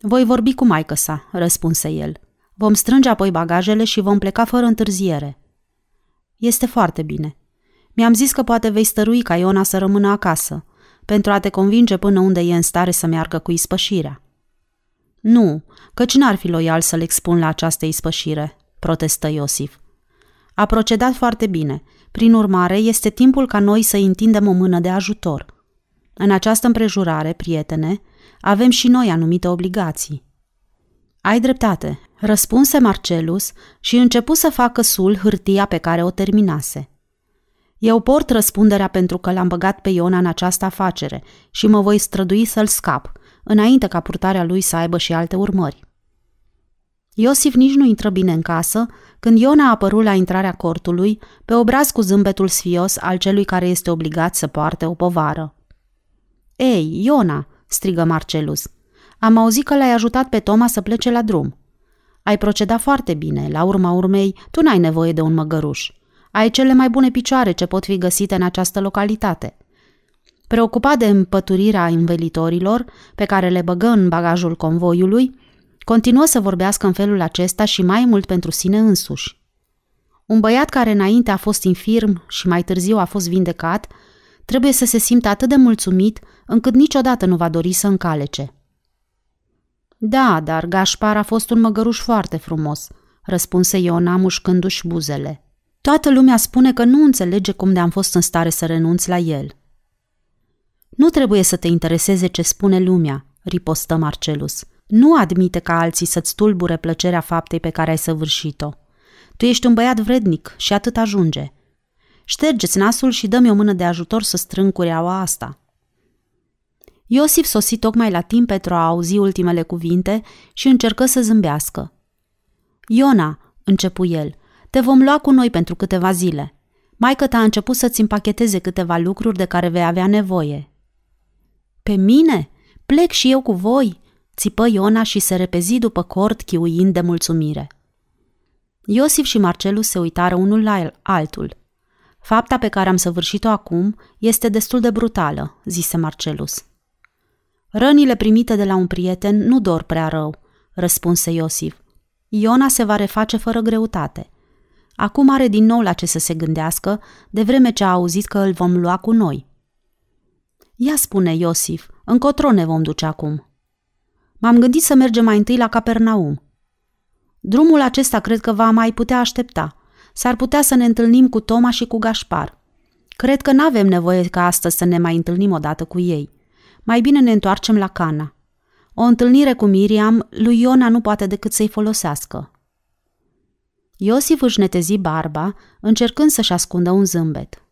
Voi vorbi cu maică sa, răspunse el. Vom strânge apoi bagajele și vom pleca fără întârziere. Este foarte bine. Mi-am zis că poate vei stărui ca Iona să rămână acasă pentru a te convinge până unde e în stare să meargă cu ispășirea. Nu, căci n-ar fi loial să-l expun la această ispășire, protestă Iosif. A procedat foarte bine. Prin urmare, este timpul ca noi să întindem o mână de ajutor. În această împrejurare, prietene, avem și noi anumite obligații. Ai dreptate, răspunse Marcelus și începu să facă sul hârtia pe care o terminase – eu port răspunderea pentru că l-am băgat pe Iona în această afacere și mă voi strădui să-l scap, înainte ca purtarea lui să aibă și alte urmări. Iosif nici nu intră bine în casă când Iona a apărut la intrarea cortului, pe obraz cu zâmbetul sfios al celui care este obligat să poarte o povară. Ei, Iona!" strigă Marcelus. Am auzit că l-ai ajutat pe Toma să plece la drum. Ai procedat foarte bine, la urma urmei, tu n-ai nevoie de un măgăruș. Ai cele mai bune picioare ce pot fi găsite în această localitate. Preocupat de împăturirea învelitorilor pe care le băgă în bagajul convoiului, continuă să vorbească în felul acesta și mai mult pentru sine însuși. Un băiat care înainte a fost infirm și mai târziu a fost vindecat, trebuie să se simtă atât de mulțumit încât niciodată nu va dori să încalece. Da, dar Gașpar a fost un măgăruș foarte frumos, răspunse Iona mușcându-și buzele. Toată lumea spune că nu înțelege cum de-am fost în stare să renunț la el. Nu trebuie să te intereseze ce spune lumea, ripostă Marcelus. Nu admite ca alții să-ți tulbure plăcerea faptei pe care ai săvârșit-o. Tu ești un băiat vrednic și atât ajunge. Ștergeți nasul și dă-mi o mână de ajutor să strâng cureaua asta. Iosif sosi tocmai la timp pentru a auzi ultimele cuvinte și încercă să zâmbească. Iona, începu el, te vom lua cu noi pentru câteva zile. Maica ta a început să-ți împacheteze câteva lucruri de care vei avea nevoie. Pe mine? Plec și eu cu voi?" țipă Iona și se repezi după cort chiuind de mulțumire. Iosif și Marcelu se uitară unul la altul. Fapta pe care am săvârșit-o acum este destul de brutală, zise Marcelus. Rănile primite de la un prieten nu dor prea rău, răspunse Iosif. Iona se va reface fără greutate. Acum are din nou la ce să se gândească, de vreme ce a auzit că îl vom lua cu noi. Ia spune, Iosif, încotro ne vom duce acum. M-am gândit să mergem mai întâi la Capernaum. Drumul acesta cred că va mai putea aștepta. S-ar putea să ne întâlnim cu Toma și cu Gașpar. Cred că nu avem nevoie ca astăzi să ne mai întâlnim odată cu ei. Mai bine ne întoarcem la Cana. O întâlnire cu Miriam, lui Iona nu poate decât să-i folosească. Iosif își netezi barba, încercând să-și ascundă un zâmbet.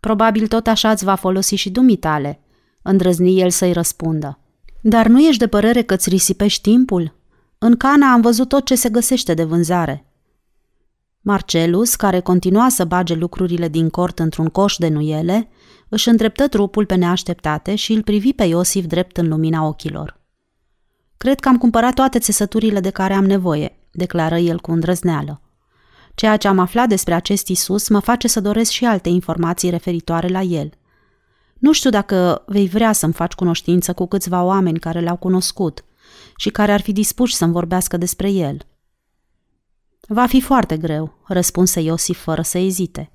Probabil tot așa îți va folosi și dumitale, îndrăzni el să-i răspundă. Dar nu ești de părere că îți risipești timpul? În Cana am văzut tot ce se găsește de vânzare. Marcelus, care continua să bage lucrurile din cort într-un coș de nuiele, își îndreptă trupul pe neașteptate și îl privi pe Iosif drept în lumina ochilor. Cred că am cumpărat toate țesăturile de care am nevoie, declară el cu îndrăzneală. Ceea ce am aflat despre acest Isus mă face să doresc și alte informații referitoare la el. Nu știu dacă vei vrea să-mi faci cunoștință cu câțiva oameni care l-au cunoscut și care ar fi dispuși să-mi vorbească despre el. Va fi foarte greu, răspunse Iosif fără să ezite.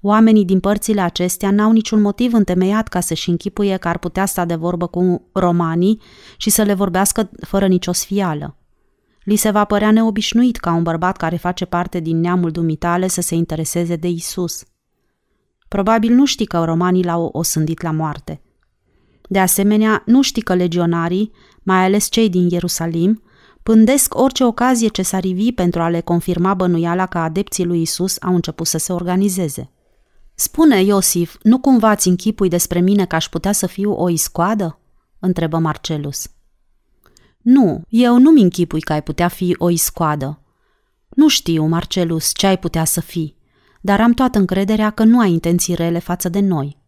Oamenii din părțile acestea n-au niciun motiv întemeiat ca să-și închipuie că ar putea sta de vorbă cu romanii și să le vorbească fără nicio sfială. Li se va părea neobișnuit ca un bărbat care face parte din neamul dumitale să se intereseze de Isus. Probabil nu știi că romanii l-au osândit la moarte. De asemenea, nu știi că legionarii, mai ales cei din Ierusalim, pândesc orice ocazie ce s-ar rivi pentru a le confirma bănuiala că adepții lui Isus au început să se organizeze. Spune, Iosif, nu cumva ți închipui despre mine că aș putea să fiu o iscoadă? întrebă Marcelus. Nu, eu nu-mi închipui că ai putea fi o iscoadă. Nu știu, Marcelus, ce ai putea să fii, dar am toată încrederea că nu ai intenții rele față de noi.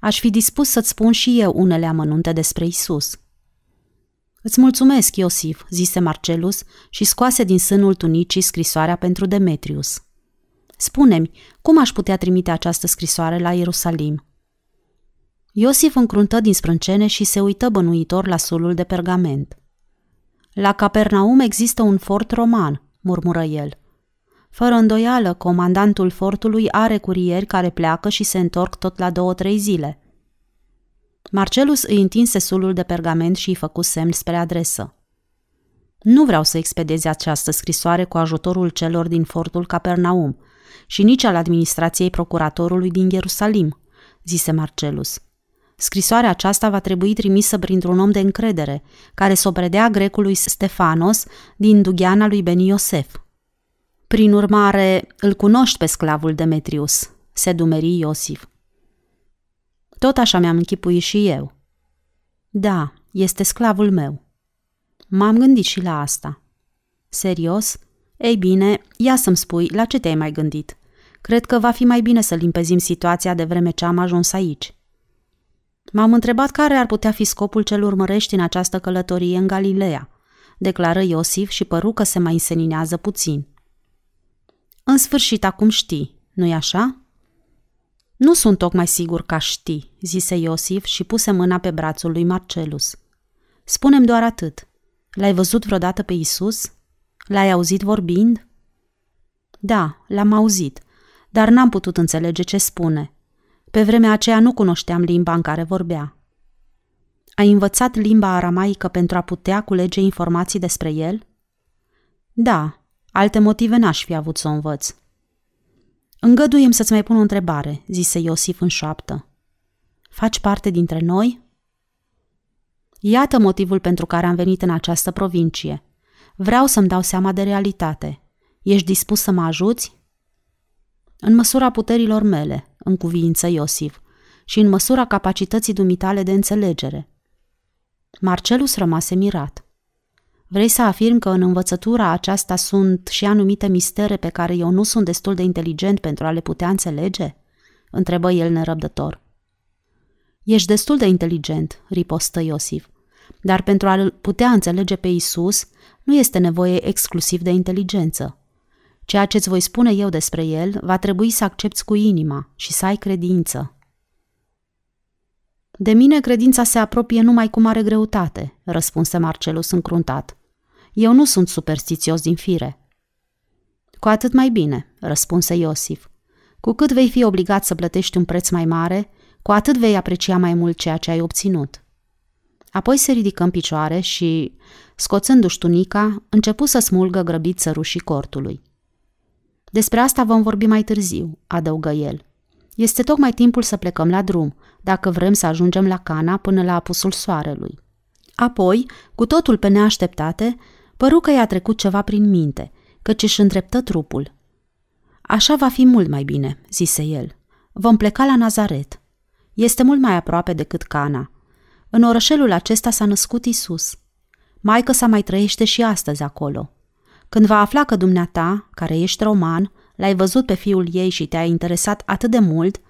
Aș fi dispus să-ți spun și eu unele amănunte despre Isus. Îți mulțumesc, Iosif, zise Marcelus și scoase din sânul tunicii scrisoarea pentru Demetrius. Spune-mi, cum aș putea trimite această scrisoare la Ierusalim? Iosif încruntă din sprâncene și se uită bănuitor la sulul de pergament. La Capernaum există un fort roman, murmură el. Fără îndoială, comandantul fortului are curieri care pleacă și se întorc tot la două-trei zile. Marcelus îi întinse sulul de pergament și îi făcu semn spre adresă. Nu vreau să expedezi această scrisoare cu ajutorul celor din fortul Capernaum și nici al administrației procuratorului din Ierusalim, zise Marcelus. Scrisoarea aceasta va trebui trimisă printr-un om de încredere, care să o predea grecului Stefanos din Dugheana lui Beni Iosef. Prin urmare, îl cunoști pe sclavul Demetrius, se dumeri Iosif. Tot așa mi-am închipuit și eu. Da, este sclavul meu. M-am gândit și la asta. Serios? Ei bine, ia să-mi spui, la ce te-ai mai gândit? Cred că va fi mai bine să limpezim situația de vreme ce am ajuns aici. M-am întrebat care ar putea fi scopul cel urmărești în această călătorie în Galileea, declară Iosif și păru că se mai înseninează puțin. În sfârșit, acum știi, nu-i așa? Nu sunt tocmai sigur că știi, zise Iosif și puse mâna pe brațul lui Marcelus. Spunem doar atât. L-ai văzut vreodată pe Isus? L-ai auzit vorbind? Da, l-am auzit, dar n-am putut înțelege ce spune – pe vremea aceea nu cunoșteam limba în care vorbea. Ai învățat limba aramaică pentru a putea culege informații despre el? Da, alte motive n-aș fi avut să o învăț. Îngăduiem să-ți mai pun o întrebare, zise Iosif în șoaptă. Faci parte dintre noi? Iată motivul pentru care am venit în această provincie. Vreau să-mi dau seama de realitate. Ești dispus să mă ajuți? În măsura puterilor mele, în cuvință Iosif, și în măsura capacității dumitale de înțelegere. Marcelus rămase mirat. Vrei să afirm că în învățătura aceasta sunt și anumite mistere pe care eu nu sunt destul de inteligent pentru a le putea înțelege? întrebă el nerăbdător. Ești destul de inteligent, ripostă Iosif, dar pentru a-l putea înțelege pe Isus, nu este nevoie exclusiv de inteligență. Ceea ce îți voi spune eu despre el va trebui să accepti cu inima și să ai credință. De mine credința se apropie numai cu mare greutate, răspunse Marcelus încruntat. Eu nu sunt superstițios din fire. Cu atât mai bine, răspunse Iosif. Cu cât vei fi obligat să plătești un preț mai mare, cu atât vei aprecia mai mult ceea ce ai obținut. Apoi se ridică în picioare și, scoțându-și tunica, începu să smulgă grăbit sărușii cortului. Despre asta vom vorbi mai târziu, adăugă el. Este tocmai timpul să plecăm la drum, dacă vrem să ajungem la Cana până la apusul soarelui. Apoi, cu totul pe neașteptate, păru că i-a trecut ceva prin minte, căci își îndreptă trupul. Așa va fi mult mai bine, zise el. Vom pleca la Nazaret. Este mult mai aproape decât Cana. În orășelul acesta s-a născut Isus. Maică sa mai trăiește și astăzi acolo. Când va afla că dumneata, care ești roman, l-ai văzut pe fiul ei și te-ai interesat atât de mult,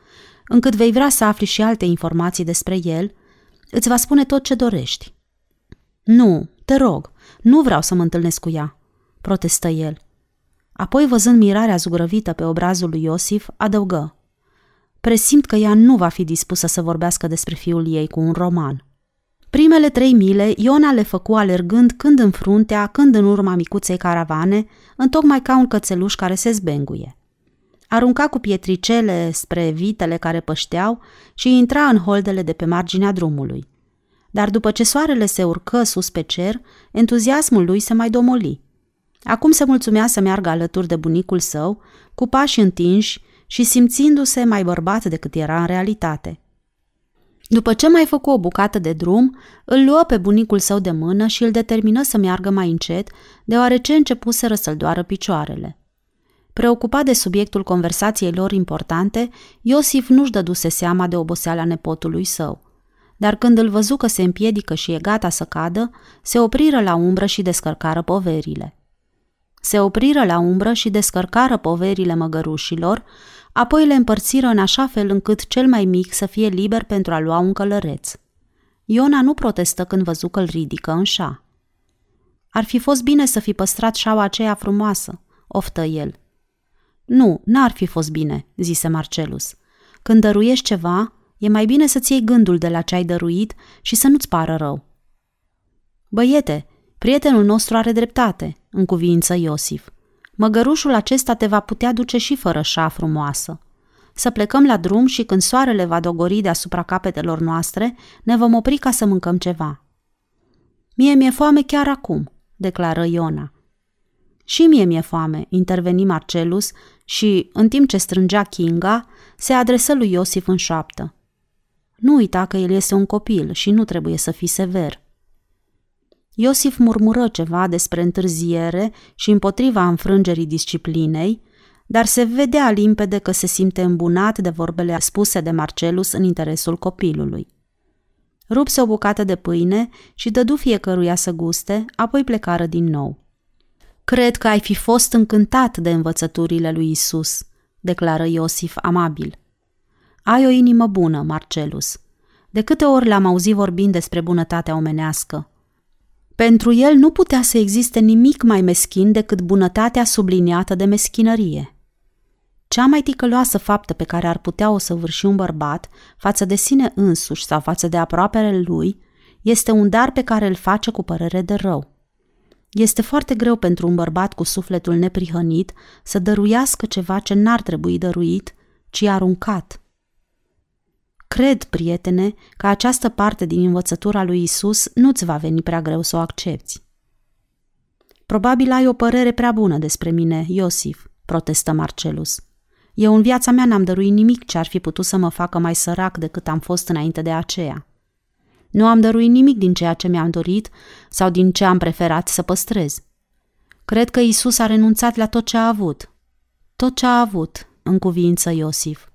încât vei vrea să afli și alte informații despre el, îți va spune tot ce dorești. Nu, te rog, nu vreau să mă întâlnesc cu ea, protestă el. Apoi, văzând mirarea zugrăvită pe obrazul lui Iosif, adăugă. Presimt că ea nu va fi dispusă să vorbească despre fiul ei cu un roman. Primele trei mile Iona le făcu alergând când în fruntea, când în urma micuței caravane, întocmai ca un cățeluș care se zbenguie. Arunca cu pietricele spre vitele care pășteau și intra în holdele de pe marginea drumului. Dar după ce soarele se urcă sus pe cer, entuziasmul lui se mai domoli. Acum se mulțumea să meargă alături de bunicul său, cu pași întinși și simțindu-se mai bărbat decât era în realitate – după ce mai făcu o bucată de drum, îl luă pe bunicul său de mână și îl determină să meargă mai încet, deoarece începuseră să-l doară picioarele. Preocupat de subiectul conversației lor importante, Iosif nu-și dăduse seama de oboseala nepotului său. Dar când îl văzu că se împiedică și e gata să cadă, se opriră la umbră și descărcară poverile. Se opriră la umbră și descărcară poverile măgărușilor, apoi le împărțiră în așa fel încât cel mai mic să fie liber pentru a lua un călăreț. Iona nu protestă când văzu că îl ridică în șa. Ar fi fost bine să fi păstrat șaua aceea frumoasă, oftă el. Nu, n-ar fi fost bine, zise Marcelus. Când dăruiești ceva, e mai bine să-ți iei gândul de la ce ai dăruit și să nu-ți pară rău. Băiete, prietenul nostru are dreptate, în cuvință Iosif. Măgărușul acesta te va putea duce și fără șa frumoasă. Să plecăm la drum și când soarele va dogori deasupra capetelor noastre, ne vom opri ca să mâncăm ceva. Mie mi-e foame chiar acum, declară Iona. Și mie mi-e foame, interveni Marcelus și, în timp ce strângea Kinga, se adresă lui Iosif în șoaptă. Nu uita că el este un copil și nu trebuie să fii sever – Iosif murmură ceva despre întârziere și împotriva înfrângerii disciplinei, dar se vedea limpede că se simte îmbunat de vorbele spuse de Marcelus în interesul copilului. Rupse o bucată de pâine și dădu fiecăruia să guste, apoi plecară din nou. Cred că ai fi fost încântat de învățăturile lui Isus, declară Iosif amabil. Ai o inimă bună, Marcelus. De câte ori l-am auzit vorbind despre bunătatea omenească? Pentru el nu putea să existe nimic mai meschin decât bunătatea subliniată de meschinărie. Cea mai ticăloasă faptă pe care ar putea o săvârși un bărbat față de sine însuși sau față de aproapele lui este un dar pe care îl face cu părere de rău. Este foarte greu pentru un bărbat cu sufletul neprihănit să dăruiască ceva ce n-ar trebui dăruit, ci aruncat – Cred, prietene, că această parte din învățătura lui Isus nu-ți va veni prea greu să o accepti. Probabil ai o părere prea bună despre mine, Iosif, protestă Marcelus. Eu în viața mea n-am dăruit nimic ce ar fi putut să mă facă mai sărac decât am fost înainte de aceea. Nu am dăruit nimic din ceea ce mi-am dorit sau din ce am preferat să păstrez. Cred că Isus a renunțat la tot ce a avut. Tot ce a avut, în cuvință Iosif.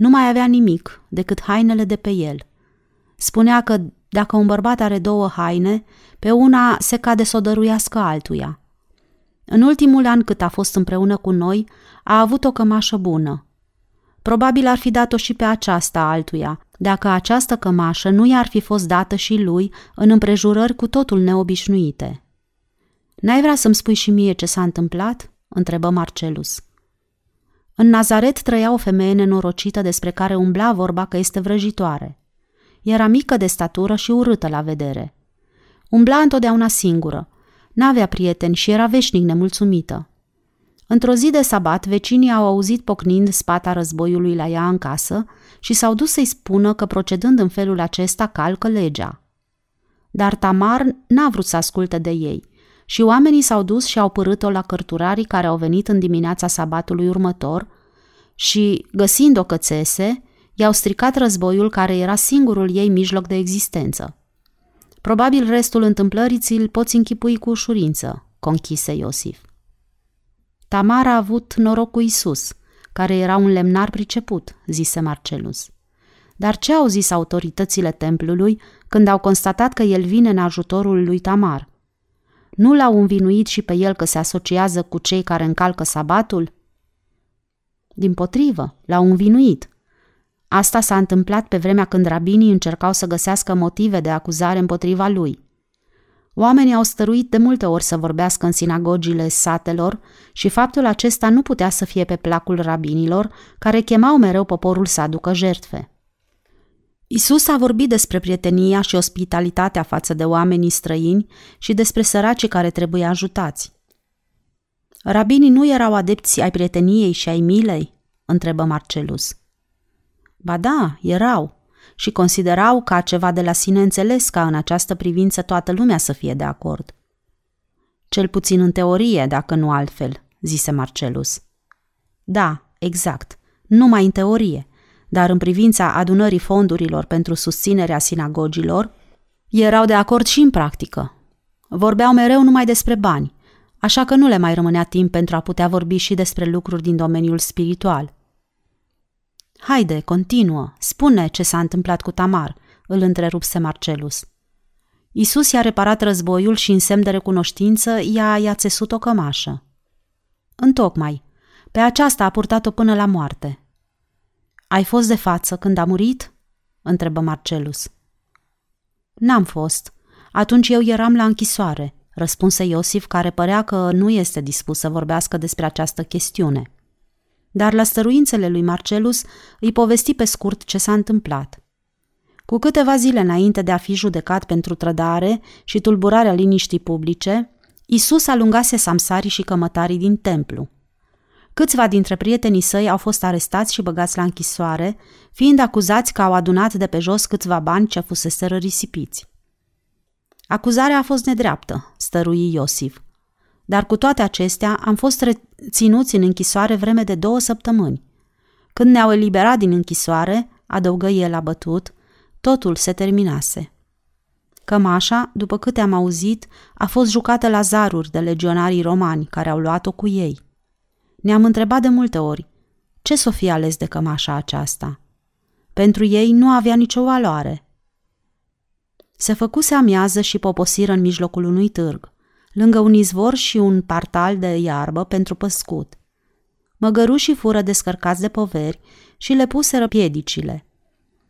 Nu mai avea nimic decât hainele de pe el. Spunea că dacă un bărbat are două haine, pe una se cade să o dăruiască altuia. În ultimul an cât a fost împreună cu noi, a avut o cămașă bună. Probabil ar fi dat-o și pe aceasta altuia, dacă această cămașă nu i-ar fi fost dată și lui în împrejurări cu totul neobișnuite. N-ai vrea să-mi spui și mie ce s-a întâmplat?" întrebă Marcelus. În Nazaret trăia o femeie nenorocită despre care umbla vorba că este vrăjitoare. Era mică de statură și urâtă la vedere. Umbla întotdeauna singură. N-avea prieteni și era veșnic nemulțumită. Într-o zi de sabat, vecinii au auzit pocnind spata războiului la ea în casă și s-au dus să-i spună că procedând în felul acesta calcă legea. Dar Tamar n-a vrut să asculte de ei și oamenii s-au dus și au părât-o la cărturarii care au venit în dimineața sabatului următor și, găsind o cățese, i-au stricat războiul care era singurul ei mijloc de existență. Probabil restul întâmplării ți-l poți închipui cu ușurință, conchise Iosif. Tamar a avut noroc cu Isus, care era un lemnar priceput, zise Marcelus. Dar ce au zis autoritățile templului când au constatat că el vine în ajutorul lui Tamar? Nu l-au învinuit și pe el că se asociază cu cei care încalcă sabatul? Din potrivă, l-au învinuit. Asta s-a întâmplat pe vremea când rabinii încercau să găsească motive de acuzare împotriva lui. Oamenii au stăruit de multe ori să vorbească în sinagogile satelor și faptul acesta nu putea să fie pe placul rabinilor, care chemau mereu poporul să aducă jertfe. Isus a vorbit despre prietenia și ospitalitatea față de oamenii străini și despre săracii care trebuie ajutați. Rabinii nu erau adepți ai prieteniei și ai milei? întrebă Marcelus. Ba da, erau și considerau ca ceva de la sine înțeles ca în această privință toată lumea să fie de acord. Cel puțin în teorie, dacă nu altfel, zise Marcelus. Da, exact, numai în teorie, dar în privința adunării fondurilor pentru susținerea sinagogilor, erau de acord și în practică. Vorbeau mereu numai despre bani, așa că nu le mai rămânea timp pentru a putea vorbi și despre lucruri din domeniul spiritual. Haide, continuă, spune ce s-a întâmplat cu Tamar, îl întrerupse Marcelus. Isus i-a reparat războiul și în semn de recunoștință i-a, i-a țesut o cămașă. Întocmai, pe aceasta a purtat-o până la moarte. Ai fost de față când a murit? întrebă Marcelus. N-am fost. Atunci eu eram la închisoare, răspunse Iosif, care părea că nu este dispus să vorbească despre această chestiune. Dar la stăruințele lui Marcelus îi povesti pe scurt ce s-a întâmplat. Cu câteva zile înainte de a fi judecat pentru trădare și tulburarea liniștii publice, Isus alungase samsarii și cămătarii din templu. Câțiva dintre prietenii săi au fost arestați și băgați la închisoare, fiind acuzați că au adunat de pe jos câțiva bani ce fusese risipiți. Acuzarea a fost nedreaptă, stărui Iosif. Dar cu toate acestea am fost reținuți în închisoare vreme de două săptămâni. Când ne-au eliberat din închisoare, adăugă el abătut, totul se terminase. Cămașa, după câte am auzit, a fost jucată la zaruri de legionarii romani care au luat-o cu ei. Ne-am întrebat de multe ori, ce s-o fi ales de cămașa aceasta? Pentru ei nu avea nicio valoare. Se făcuse amiază și poposiră în mijlocul unui târg, lângă un izvor și un partal de iarbă pentru păscut. Măgărușii fură descărcați de poveri și le puseră piedicile.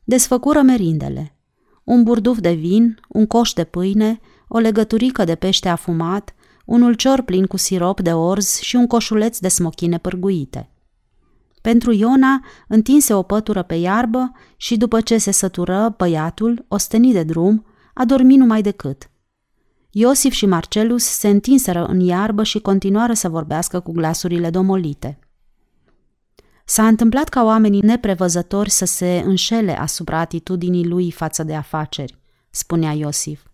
Desfăcură merindele. Un burduf de vin, un coș de pâine, o legăturică de pește afumat, un ulcior plin cu sirop de orz și un coșuleț de smochine pârguite. Pentru Iona întinse o pătură pe iarbă și după ce se sătură, băiatul, ostenit de drum, a dormit numai decât. Iosif și Marcelus se întinseră în iarbă și continuară să vorbească cu glasurile domolite. S-a întâmplat ca oamenii neprevăzători să se înșele asupra atitudinii lui față de afaceri, spunea Iosif.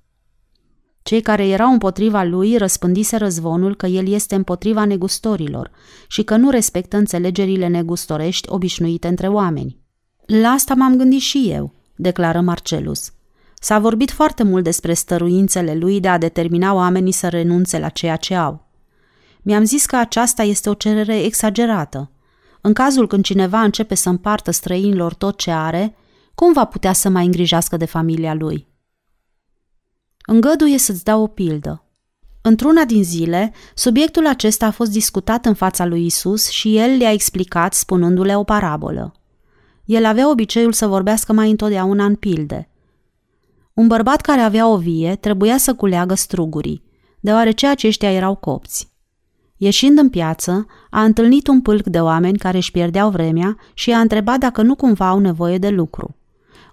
Cei care erau împotriva lui răspândise răzvonul că el este împotriva negustorilor și că nu respectă înțelegerile negustorești obișnuite între oameni. La asta m-am gândit și eu, declară Marcelus. S-a vorbit foarte mult despre stăruințele lui de a determina oamenii să renunțe la ceea ce au. Mi-am zis că aceasta este o cerere exagerată. În cazul când cineva începe să împartă străinilor tot ce are, cum va putea să mai îngrijească de familia lui? Îngăduie să-ți dau o pildă. Într-una din zile, subiectul acesta a fost discutat în fața lui Isus și el le-a explicat spunându-le o parabolă. El avea obiceiul să vorbească mai întotdeauna în pilde. Un bărbat care avea o vie trebuia să culeagă strugurii, deoarece aceștia erau copți. Ieșind în piață, a întâlnit un pâlc de oameni care își pierdeau vremea și a întrebat dacă nu cumva au nevoie de lucru.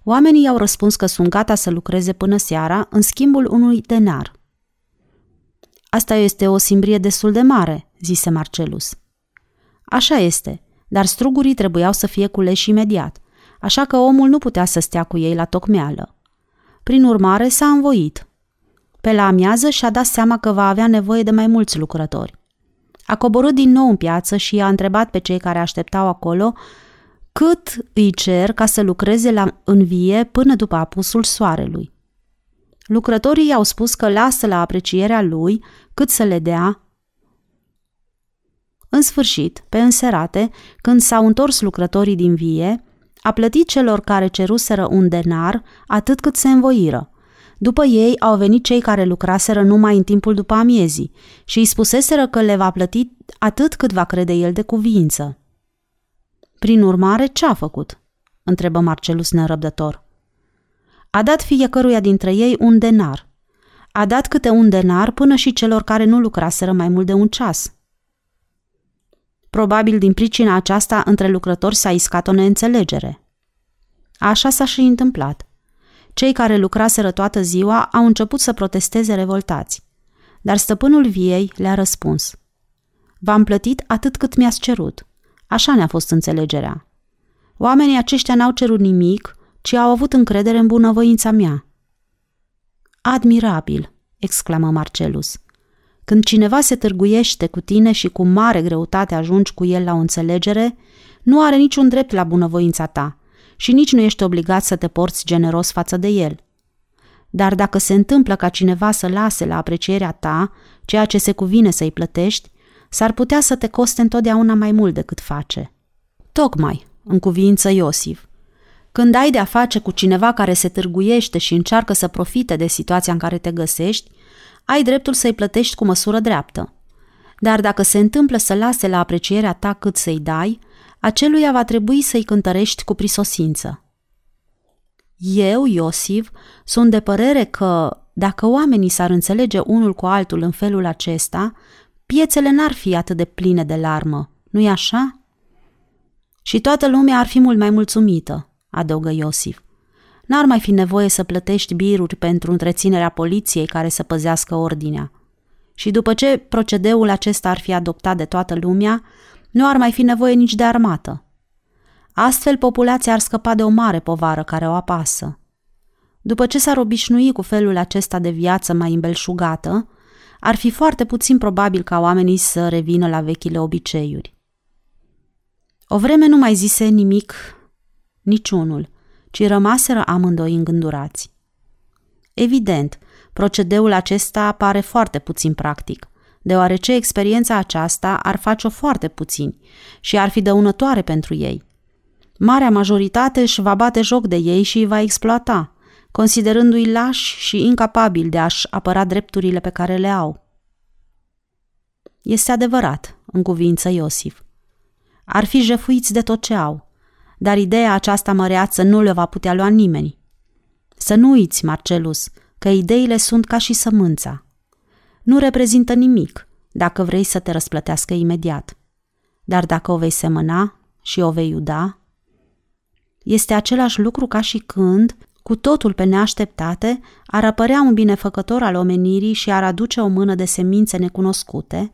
Oamenii i-au răspuns că sunt gata să lucreze până seara în schimbul unui denar. Asta este o simbrie destul de mare, zise Marcelus. Așa este, dar strugurii trebuiau să fie culeși imediat, așa că omul nu putea să stea cu ei la tocmeală. Prin urmare, s-a învoit. Pe la amiază și-a dat seama că va avea nevoie de mai mulți lucrători. A coborât din nou în piață și i-a întrebat pe cei care așteptau acolo cât îi cer ca să lucreze la învie până după apusul soarelui. Lucrătorii i-au spus că lasă la aprecierea lui cât să le dea. În sfârșit, pe înserate, când s-au întors lucrătorii din vie, a plătit celor care ceruseră un denar atât cât se învoiră. După ei au venit cei care lucraseră numai în timpul după amiezii și îi spuseseră că le va plăti atât cât va crede el de cuvință. Prin urmare, ce a făcut? întrebă Marcelus nerăbdător. A dat fiecăruia dintre ei un denar. A dat câte un denar până și celor care nu lucraseră mai mult de un ceas. Probabil din pricina aceasta între lucrători s-a iscat o neînțelegere. Așa s-a și întâmplat. Cei care lucraseră toată ziua au început să protesteze revoltați. Dar stăpânul viei le-a răspuns. V-am plătit atât cât mi-ați cerut – Așa ne-a fost înțelegerea. Oamenii aceștia n-au cerut nimic, ci au avut încredere în bunăvoința mea. Admirabil, exclamă Marcelus. Când cineva se târguiește cu tine și cu mare greutate ajungi cu el la o înțelegere, nu are niciun drept la bunăvoința ta și nici nu ești obligat să te porți generos față de el. Dar dacă se întâmplă ca cineva să lase la aprecierea ta ceea ce se cuvine să-i plătești, s-ar putea să te coste întotdeauna mai mult decât face. Tocmai, în cuvință Iosif. Când ai de-a face cu cineva care se târguiește și încearcă să profite de situația în care te găsești, ai dreptul să-i plătești cu măsură dreaptă. Dar dacă se întâmplă să lase la aprecierea ta cât să-i dai, aceluia va trebui să-i cântărești cu prisosință. Eu, Iosif, sunt de părere că, dacă oamenii s-ar înțelege unul cu altul în felul acesta, piețele n-ar fi atât de pline de larmă, nu-i așa? Și toată lumea ar fi mult mai mulțumită, adăugă Iosif. N-ar mai fi nevoie să plătești biruri pentru întreținerea poliției care să păzească ordinea. Și după ce procedeul acesta ar fi adoptat de toată lumea, nu ar mai fi nevoie nici de armată. Astfel, populația ar scăpa de o mare povară care o apasă. După ce s-ar obișnui cu felul acesta de viață mai îmbelșugată, ar fi foarte puțin probabil ca oamenii să revină la vechile obiceiuri. O vreme nu mai zise nimic niciunul, ci rămaseră amândoi îngândurați. Evident, procedeul acesta pare foarte puțin practic, deoarece experiența aceasta ar face-o foarte puțin și ar fi dăunătoare pentru ei. Marea majoritate își va bate joc de ei și îi va exploata, considerându-i lași și incapabili de a-și apăra drepturile pe care le au. Este adevărat, în cuvință Iosif. Ar fi jefuiți de tot ce au, dar ideea aceasta măreață nu le va putea lua nimeni. Să nu uiți, Marcelus, că ideile sunt ca și sămânța. Nu reprezintă nimic dacă vrei să te răsplătească imediat. Dar dacă o vei semăna și o vei iuda, este același lucru ca și când cu totul pe neașteptate, ar apărea un binefăcător al omenirii și ar aduce o mână de semințe necunoscute,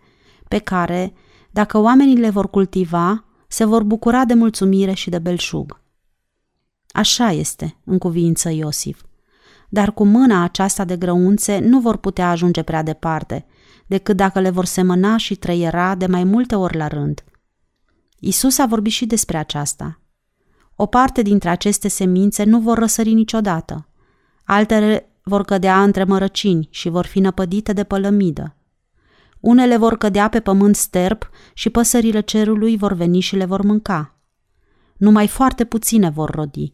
pe care, dacă oamenii le vor cultiva, se vor bucura de mulțumire și de belșug. Așa este, în cuvință Iosif. dar cu mâna aceasta de grăunțe nu vor putea ajunge prea departe, decât dacă le vor semăna și trăiera de mai multe ori la rând. Isus a vorbit și despre aceasta. O parte dintre aceste semințe nu vor răsări niciodată. Altele vor cădea între mărăcini și vor fi năpădite de pălămidă. Unele vor cădea pe pământ sterp și păsările cerului vor veni și le vor mânca. Numai foarte puține vor rodi.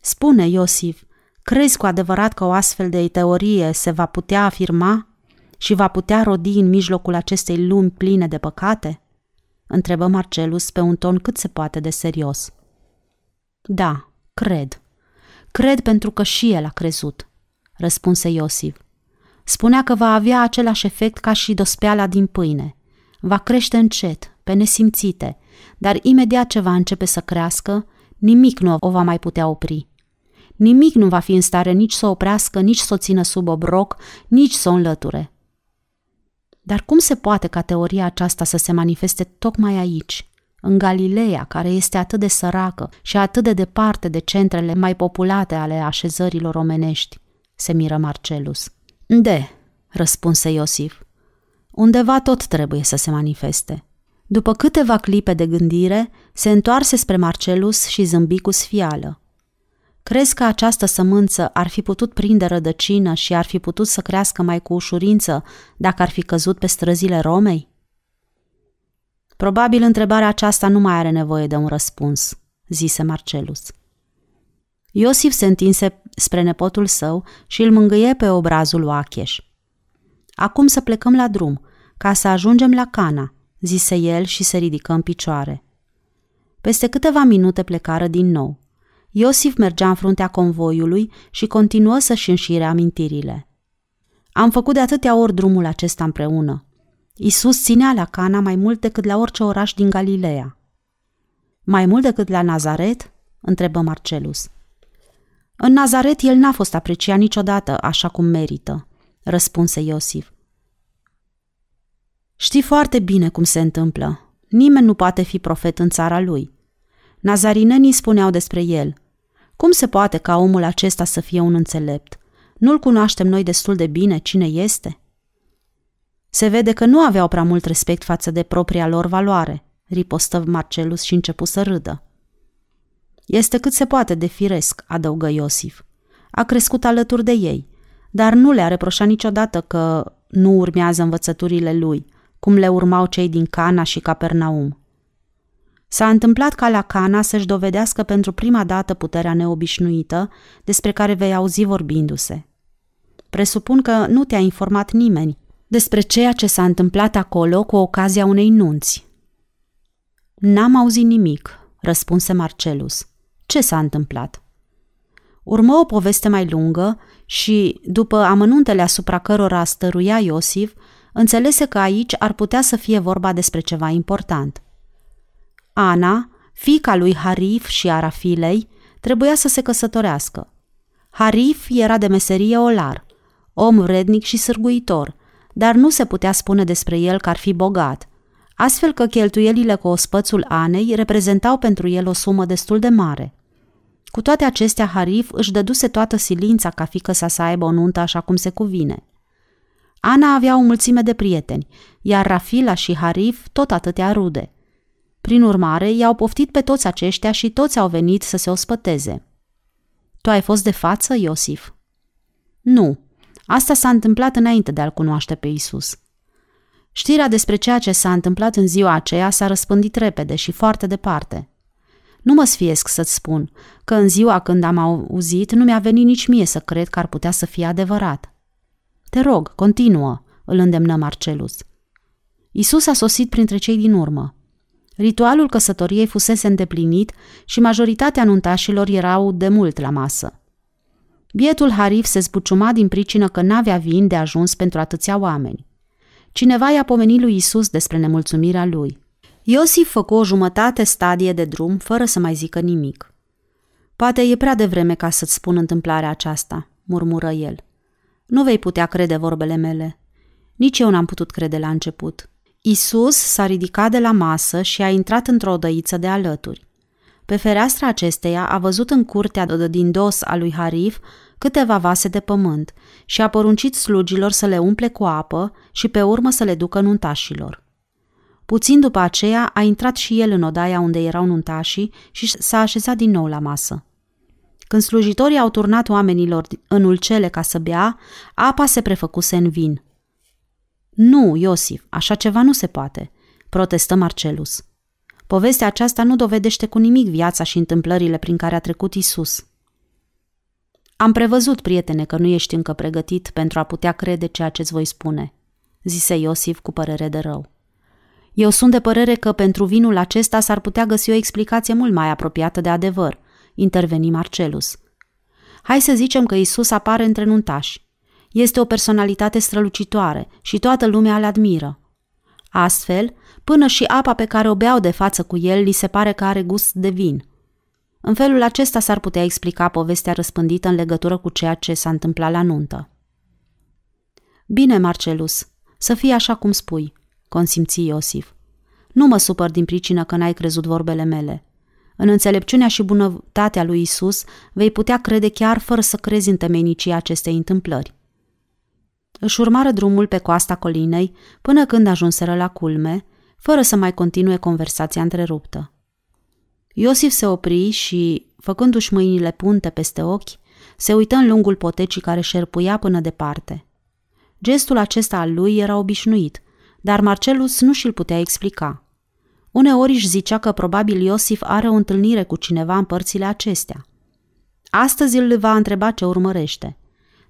Spune, Iosif, crezi cu adevărat că o astfel de teorie se va putea afirma și va putea rodi în mijlocul acestei lumi pline de păcate? Întrebă Marcelus pe un ton cât se poate de serios. Da, cred. Cred pentru că și el a crezut, răspunse Iosif. Spunea că va avea același efect ca și dospeala din pâine. Va crește încet, pe nesimțite, dar imediat ce va începe să crească, nimic nu o va mai putea opri. Nimic nu va fi în stare nici să o oprească, nici să o țină sub obroc, nici să o înlăture. Dar cum se poate ca teoria aceasta să se manifeste tocmai aici, în Galileea, care este atât de săracă și atât de departe de centrele mai populate ale așezărilor omenești? se miră Marcelus. De, răspunse Iosif. Undeva tot trebuie să se manifeste. După câteva clipe de gândire, se întoarse spre Marcelus și zâmbi cu sfială. Crezi că această sămânță ar fi putut prinde rădăcină și ar fi putut să crească mai cu ușurință dacă ar fi căzut pe străzile Romei? Probabil întrebarea aceasta nu mai are nevoie de un răspuns, zise Marcelus. Iosif se întinse spre nepotul său și îl mângâie pe obrazul Oacheș. Acum să plecăm la drum, ca să ajungem la Cana, zise el și se ridică în picioare. Peste câteva minute plecară din nou. Iosif mergea în fruntea convoiului și continuă să-și înșire amintirile. Am făcut de atâtea ori drumul acesta împreună. Isus ținea la Cana mai mult decât la orice oraș din Galileea. Mai mult decât la Nazaret? întrebă Marcelus. În Nazaret el n-a fost apreciat niciodată așa cum merită, răspunse Iosif. Știi foarte bine cum se întâmplă. Nimeni nu poate fi profet în țara lui. Nazarinenii spuneau despre el. Cum se poate ca omul acesta să fie un înțelept? Nu-l cunoaștem noi destul de bine cine este? Se vede că nu aveau prea mult respect față de propria lor valoare, ripostă Marcelus și începu să râdă. Este cât se poate de firesc, adăugă Iosif. A crescut alături de ei, dar nu le-a reproșat niciodată că nu urmează învățăturile lui, cum le urmau cei din Cana și Capernaum. S-a întâmplat ca la Cana să-și dovedească pentru prima dată puterea neobișnuită despre care vei auzi vorbindu-se. Presupun că nu te-a informat nimeni despre ceea ce s-a întâmplat acolo cu ocazia unei nunți. N-am auzit nimic, răspunse Marcelus. Ce s-a întâmplat? Urmă o poveste mai lungă și, după amănuntele asupra cărora stăruia Iosif, înțelese că aici ar putea să fie vorba despre ceva important. Ana, fica lui Harif și Arafilei, trebuia să se căsătorească. Harif era de meserie olar, om vrednic și sârguitor, dar nu se putea spune despre el că ar fi bogat, astfel că cheltuielile cu ospățul Anei reprezentau pentru el o sumă destul de mare. Cu toate acestea, Harif își dăduse toată silința ca fică sa să aibă o nuntă așa cum se cuvine. Ana avea o mulțime de prieteni, iar Rafila și Harif tot atâtea rude. Prin urmare, i-au poftit pe toți aceștia și toți au venit să se ospăteze. Tu ai fost de față, Iosif? Nu. Asta s-a întâmplat înainte de a-L cunoaște pe Isus. Știrea despre ceea ce s-a întâmplat în ziua aceea s-a răspândit repede și foarte departe. Nu mă sfiesc să-ți spun că în ziua când am auzit nu mi-a venit nici mie să cred că ar putea să fie adevărat. Te rog, continuă, îl îndemnă Marcelus. Isus a sosit printre cei din urmă. Ritualul căsătoriei fusese îndeplinit și majoritatea nuntașilor erau de mult la masă. Bietul Harif se zbuciuma din pricină că n-avea vin de ajuns pentru atâția oameni. Cineva i-a pomenit lui Isus despre nemulțumirea lui. Iosif făcu o jumătate stadie de drum fără să mai zică nimic. Poate e prea devreme ca să-ți spun întâmplarea aceasta, murmură el. Nu vei putea crede vorbele mele. Nici eu n-am putut crede la început. Isus s-a ridicat de la masă și a intrat într-o odăiță de alături. Pe fereastra acesteia a văzut în curtea din dos a lui Harif câteva vase de pământ și a poruncit slugilor să le umple cu apă și pe urmă să le ducă nuntașilor. Puțin după aceea a intrat și el în odaia unde erau nuntașii și s-a așezat din nou la masă. Când slujitorii au turnat oamenilor în ulcele ca să bea, apa se prefăcuse în vin. Nu, Iosif, așa ceva nu se poate, protestă Marcelus. Povestea aceasta nu dovedește cu nimic viața și întâmplările prin care a trecut Isus. Am prevăzut, prietene, că nu ești încă pregătit pentru a putea crede ceea ce-ți voi spune, zise Iosif cu părere de rău. Eu sunt de părere că pentru vinul acesta s-ar putea găsi o explicație mult mai apropiată de adevăr, interveni Marcelus. Hai să zicem că Isus apare între nuntași. Este o personalitate strălucitoare și toată lumea îl admiră. Astfel, până și apa pe care o beau de față cu el li se pare că are gust de vin. În felul acesta s-ar putea explica povestea răspândită în legătură cu ceea ce s-a întâmplat la nuntă. Bine, Marcelus, să fie așa cum spui, consimți Iosif. Nu mă supăr din pricină că n-ai crezut vorbele mele. În înțelepciunea și bunătatea lui Isus vei putea crede chiar fără să crezi în temenicia acestei întâmplări. Își urmară drumul pe coasta colinei până când ajunseră la culme, fără să mai continue conversația întreruptă. Iosif se opri și, făcându-și mâinile punte peste ochi, se uită în lungul potecii care șerpuia până departe. Gestul acesta al lui era obișnuit, dar Marcelus nu și-l putea explica. Uneori își zicea că probabil Iosif are o întâlnire cu cineva în părțile acestea. Astăzi îl va întreba ce urmărește,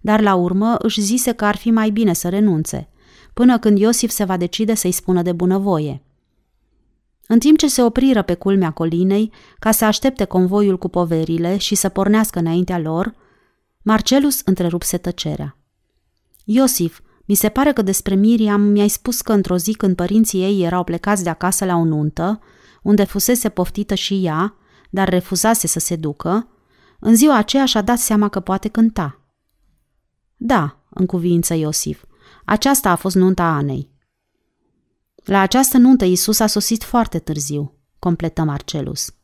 dar la urmă își zise că ar fi mai bine să renunțe, până când Iosif se va decide să-i spună de bunăvoie. În timp ce se opriră pe culmea colinei ca să aștepte convoiul cu poverile și să pornească înaintea lor, Marcelus întrerupse tăcerea. Iosif, mi se pare că despre Miriam mi-ai spus că într-o zi când părinții ei erau plecați de acasă la o nuntă, unde fusese poftită și ea, dar refuzase să se ducă, în ziua aceea și-a dat seama că poate cânta. Da, în cuvință Iosif, aceasta a fost nunta Anei. La această nuntă Isus a sosit foarte târziu, completă Marcelus.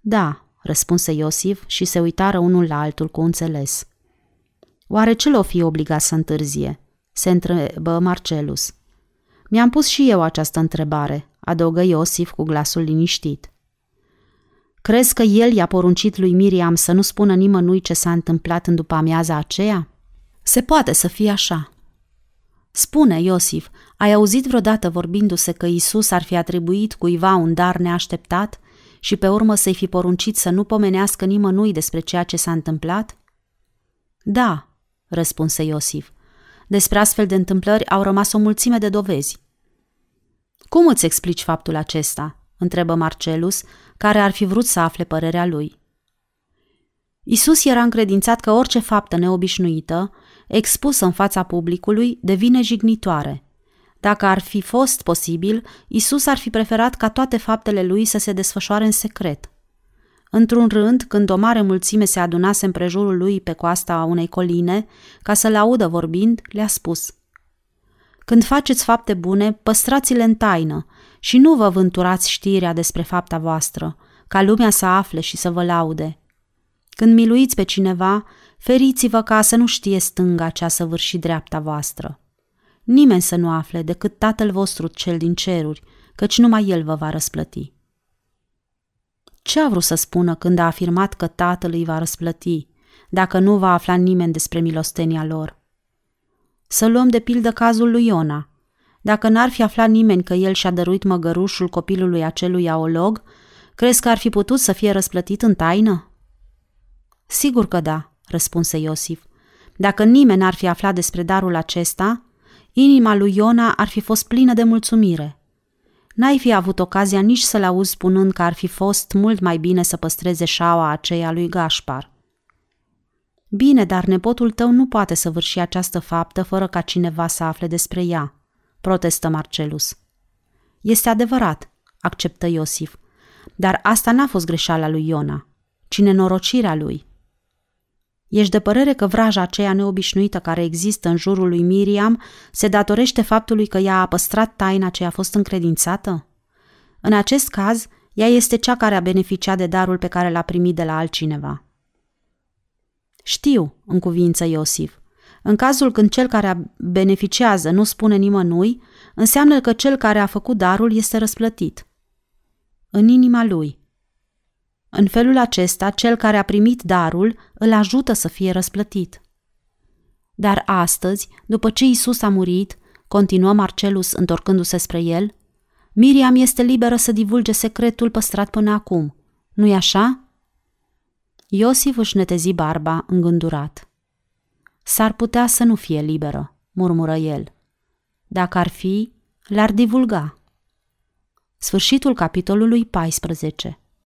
Da, răspunse Iosif și se uitară unul la altul cu înțeles. Oare ce l-o fi obligat să întârzie? se întrebă Marcelus. Mi-am pus și eu această întrebare, adăugă Iosif cu glasul liniștit. Crezi că el i-a poruncit lui Miriam să nu spună nimănui ce s-a întâmplat în după amiaza aceea? Se poate să fie așa. Spune, Iosif, ai auzit vreodată vorbindu-se că Isus ar fi atribuit cuiva un dar neașteptat și pe urmă să-i fi poruncit să nu pomenească nimănui despre ceea ce s-a întâmplat? Da, răspunse Iosif. Despre astfel de întâmplări au rămas o mulțime de dovezi. Cum îți explici faptul acesta? întrebă Marcelus, care ar fi vrut să afle părerea lui. Isus era încredințat că orice faptă neobișnuită, expusă în fața publicului, devine jignitoare. Dacă ar fi fost posibil, Isus ar fi preferat ca toate faptele lui să se desfășoare în secret. Într-un rând, când o mare mulțime se adunase împrejurul lui pe coasta unei coline, ca să-l audă vorbind, le-a spus Când faceți fapte bune, păstrați-le în taină și nu vă vânturați știrea despre fapta voastră, ca lumea să afle și să vă laude. Când miluiți pe cineva, feriți-vă ca să nu știe stânga ce a săvârșit dreapta voastră. Nimeni să nu afle decât Tatăl vostru cel din ceruri, căci numai El vă va răsplăti. Ce a vrut să spună când a afirmat că tatăl îi va răsplăti, dacă nu va afla nimeni despre milostenia lor? Să luăm de pildă cazul lui Iona. Dacă n-ar fi aflat nimeni că el și-a dăruit măgărușul copilului acelui aolog, crezi că ar fi putut să fie răsplătit în taină? Sigur că da, răspunse Iosif. Dacă nimeni n-ar fi aflat despre darul acesta, inima lui Iona ar fi fost plină de mulțumire. N-ai fi avut ocazia nici să-l auzi spunând că ar fi fost mult mai bine să păstreze șaua aceea lui Gașpar. Bine, dar nepotul tău nu poate să vârși această faptă fără ca cineva să afle despre ea, protestă Marcelus. Este adevărat, acceptă Iosif, dar asta n-a fost greșeala lui Iona, ci nenorocirea lui. Ești de părere că vraja aceea neobișnuită care există în jurul lui Miriam se datorește faptului că ea a păstrat taina ce a fost încredințată? În acest caz, ea este cea care a beneficiat de darul pe care l-a primit de la altcineva. Știu, în cuvință Iosif. În cazul când cel care beneficiază nu spune nimănui, înseamnă că cel care a făcut darul este răsplătit. În inima lui. În felul acesta, cel care a primit darul îl ajută să fie răsplătit. Dar astăzi, după ce Isus a murit, continuă Marcelus întorcându-se spre el, Miriam este liberă să divulge secretul păstrat până acum. Nu-i așa? Iosif își netezi barba îngândurat. S-ar putea să nu fie liberă, murmură el. Dacă ar fi, l-ar divulga. Sfârșitul capitolului 14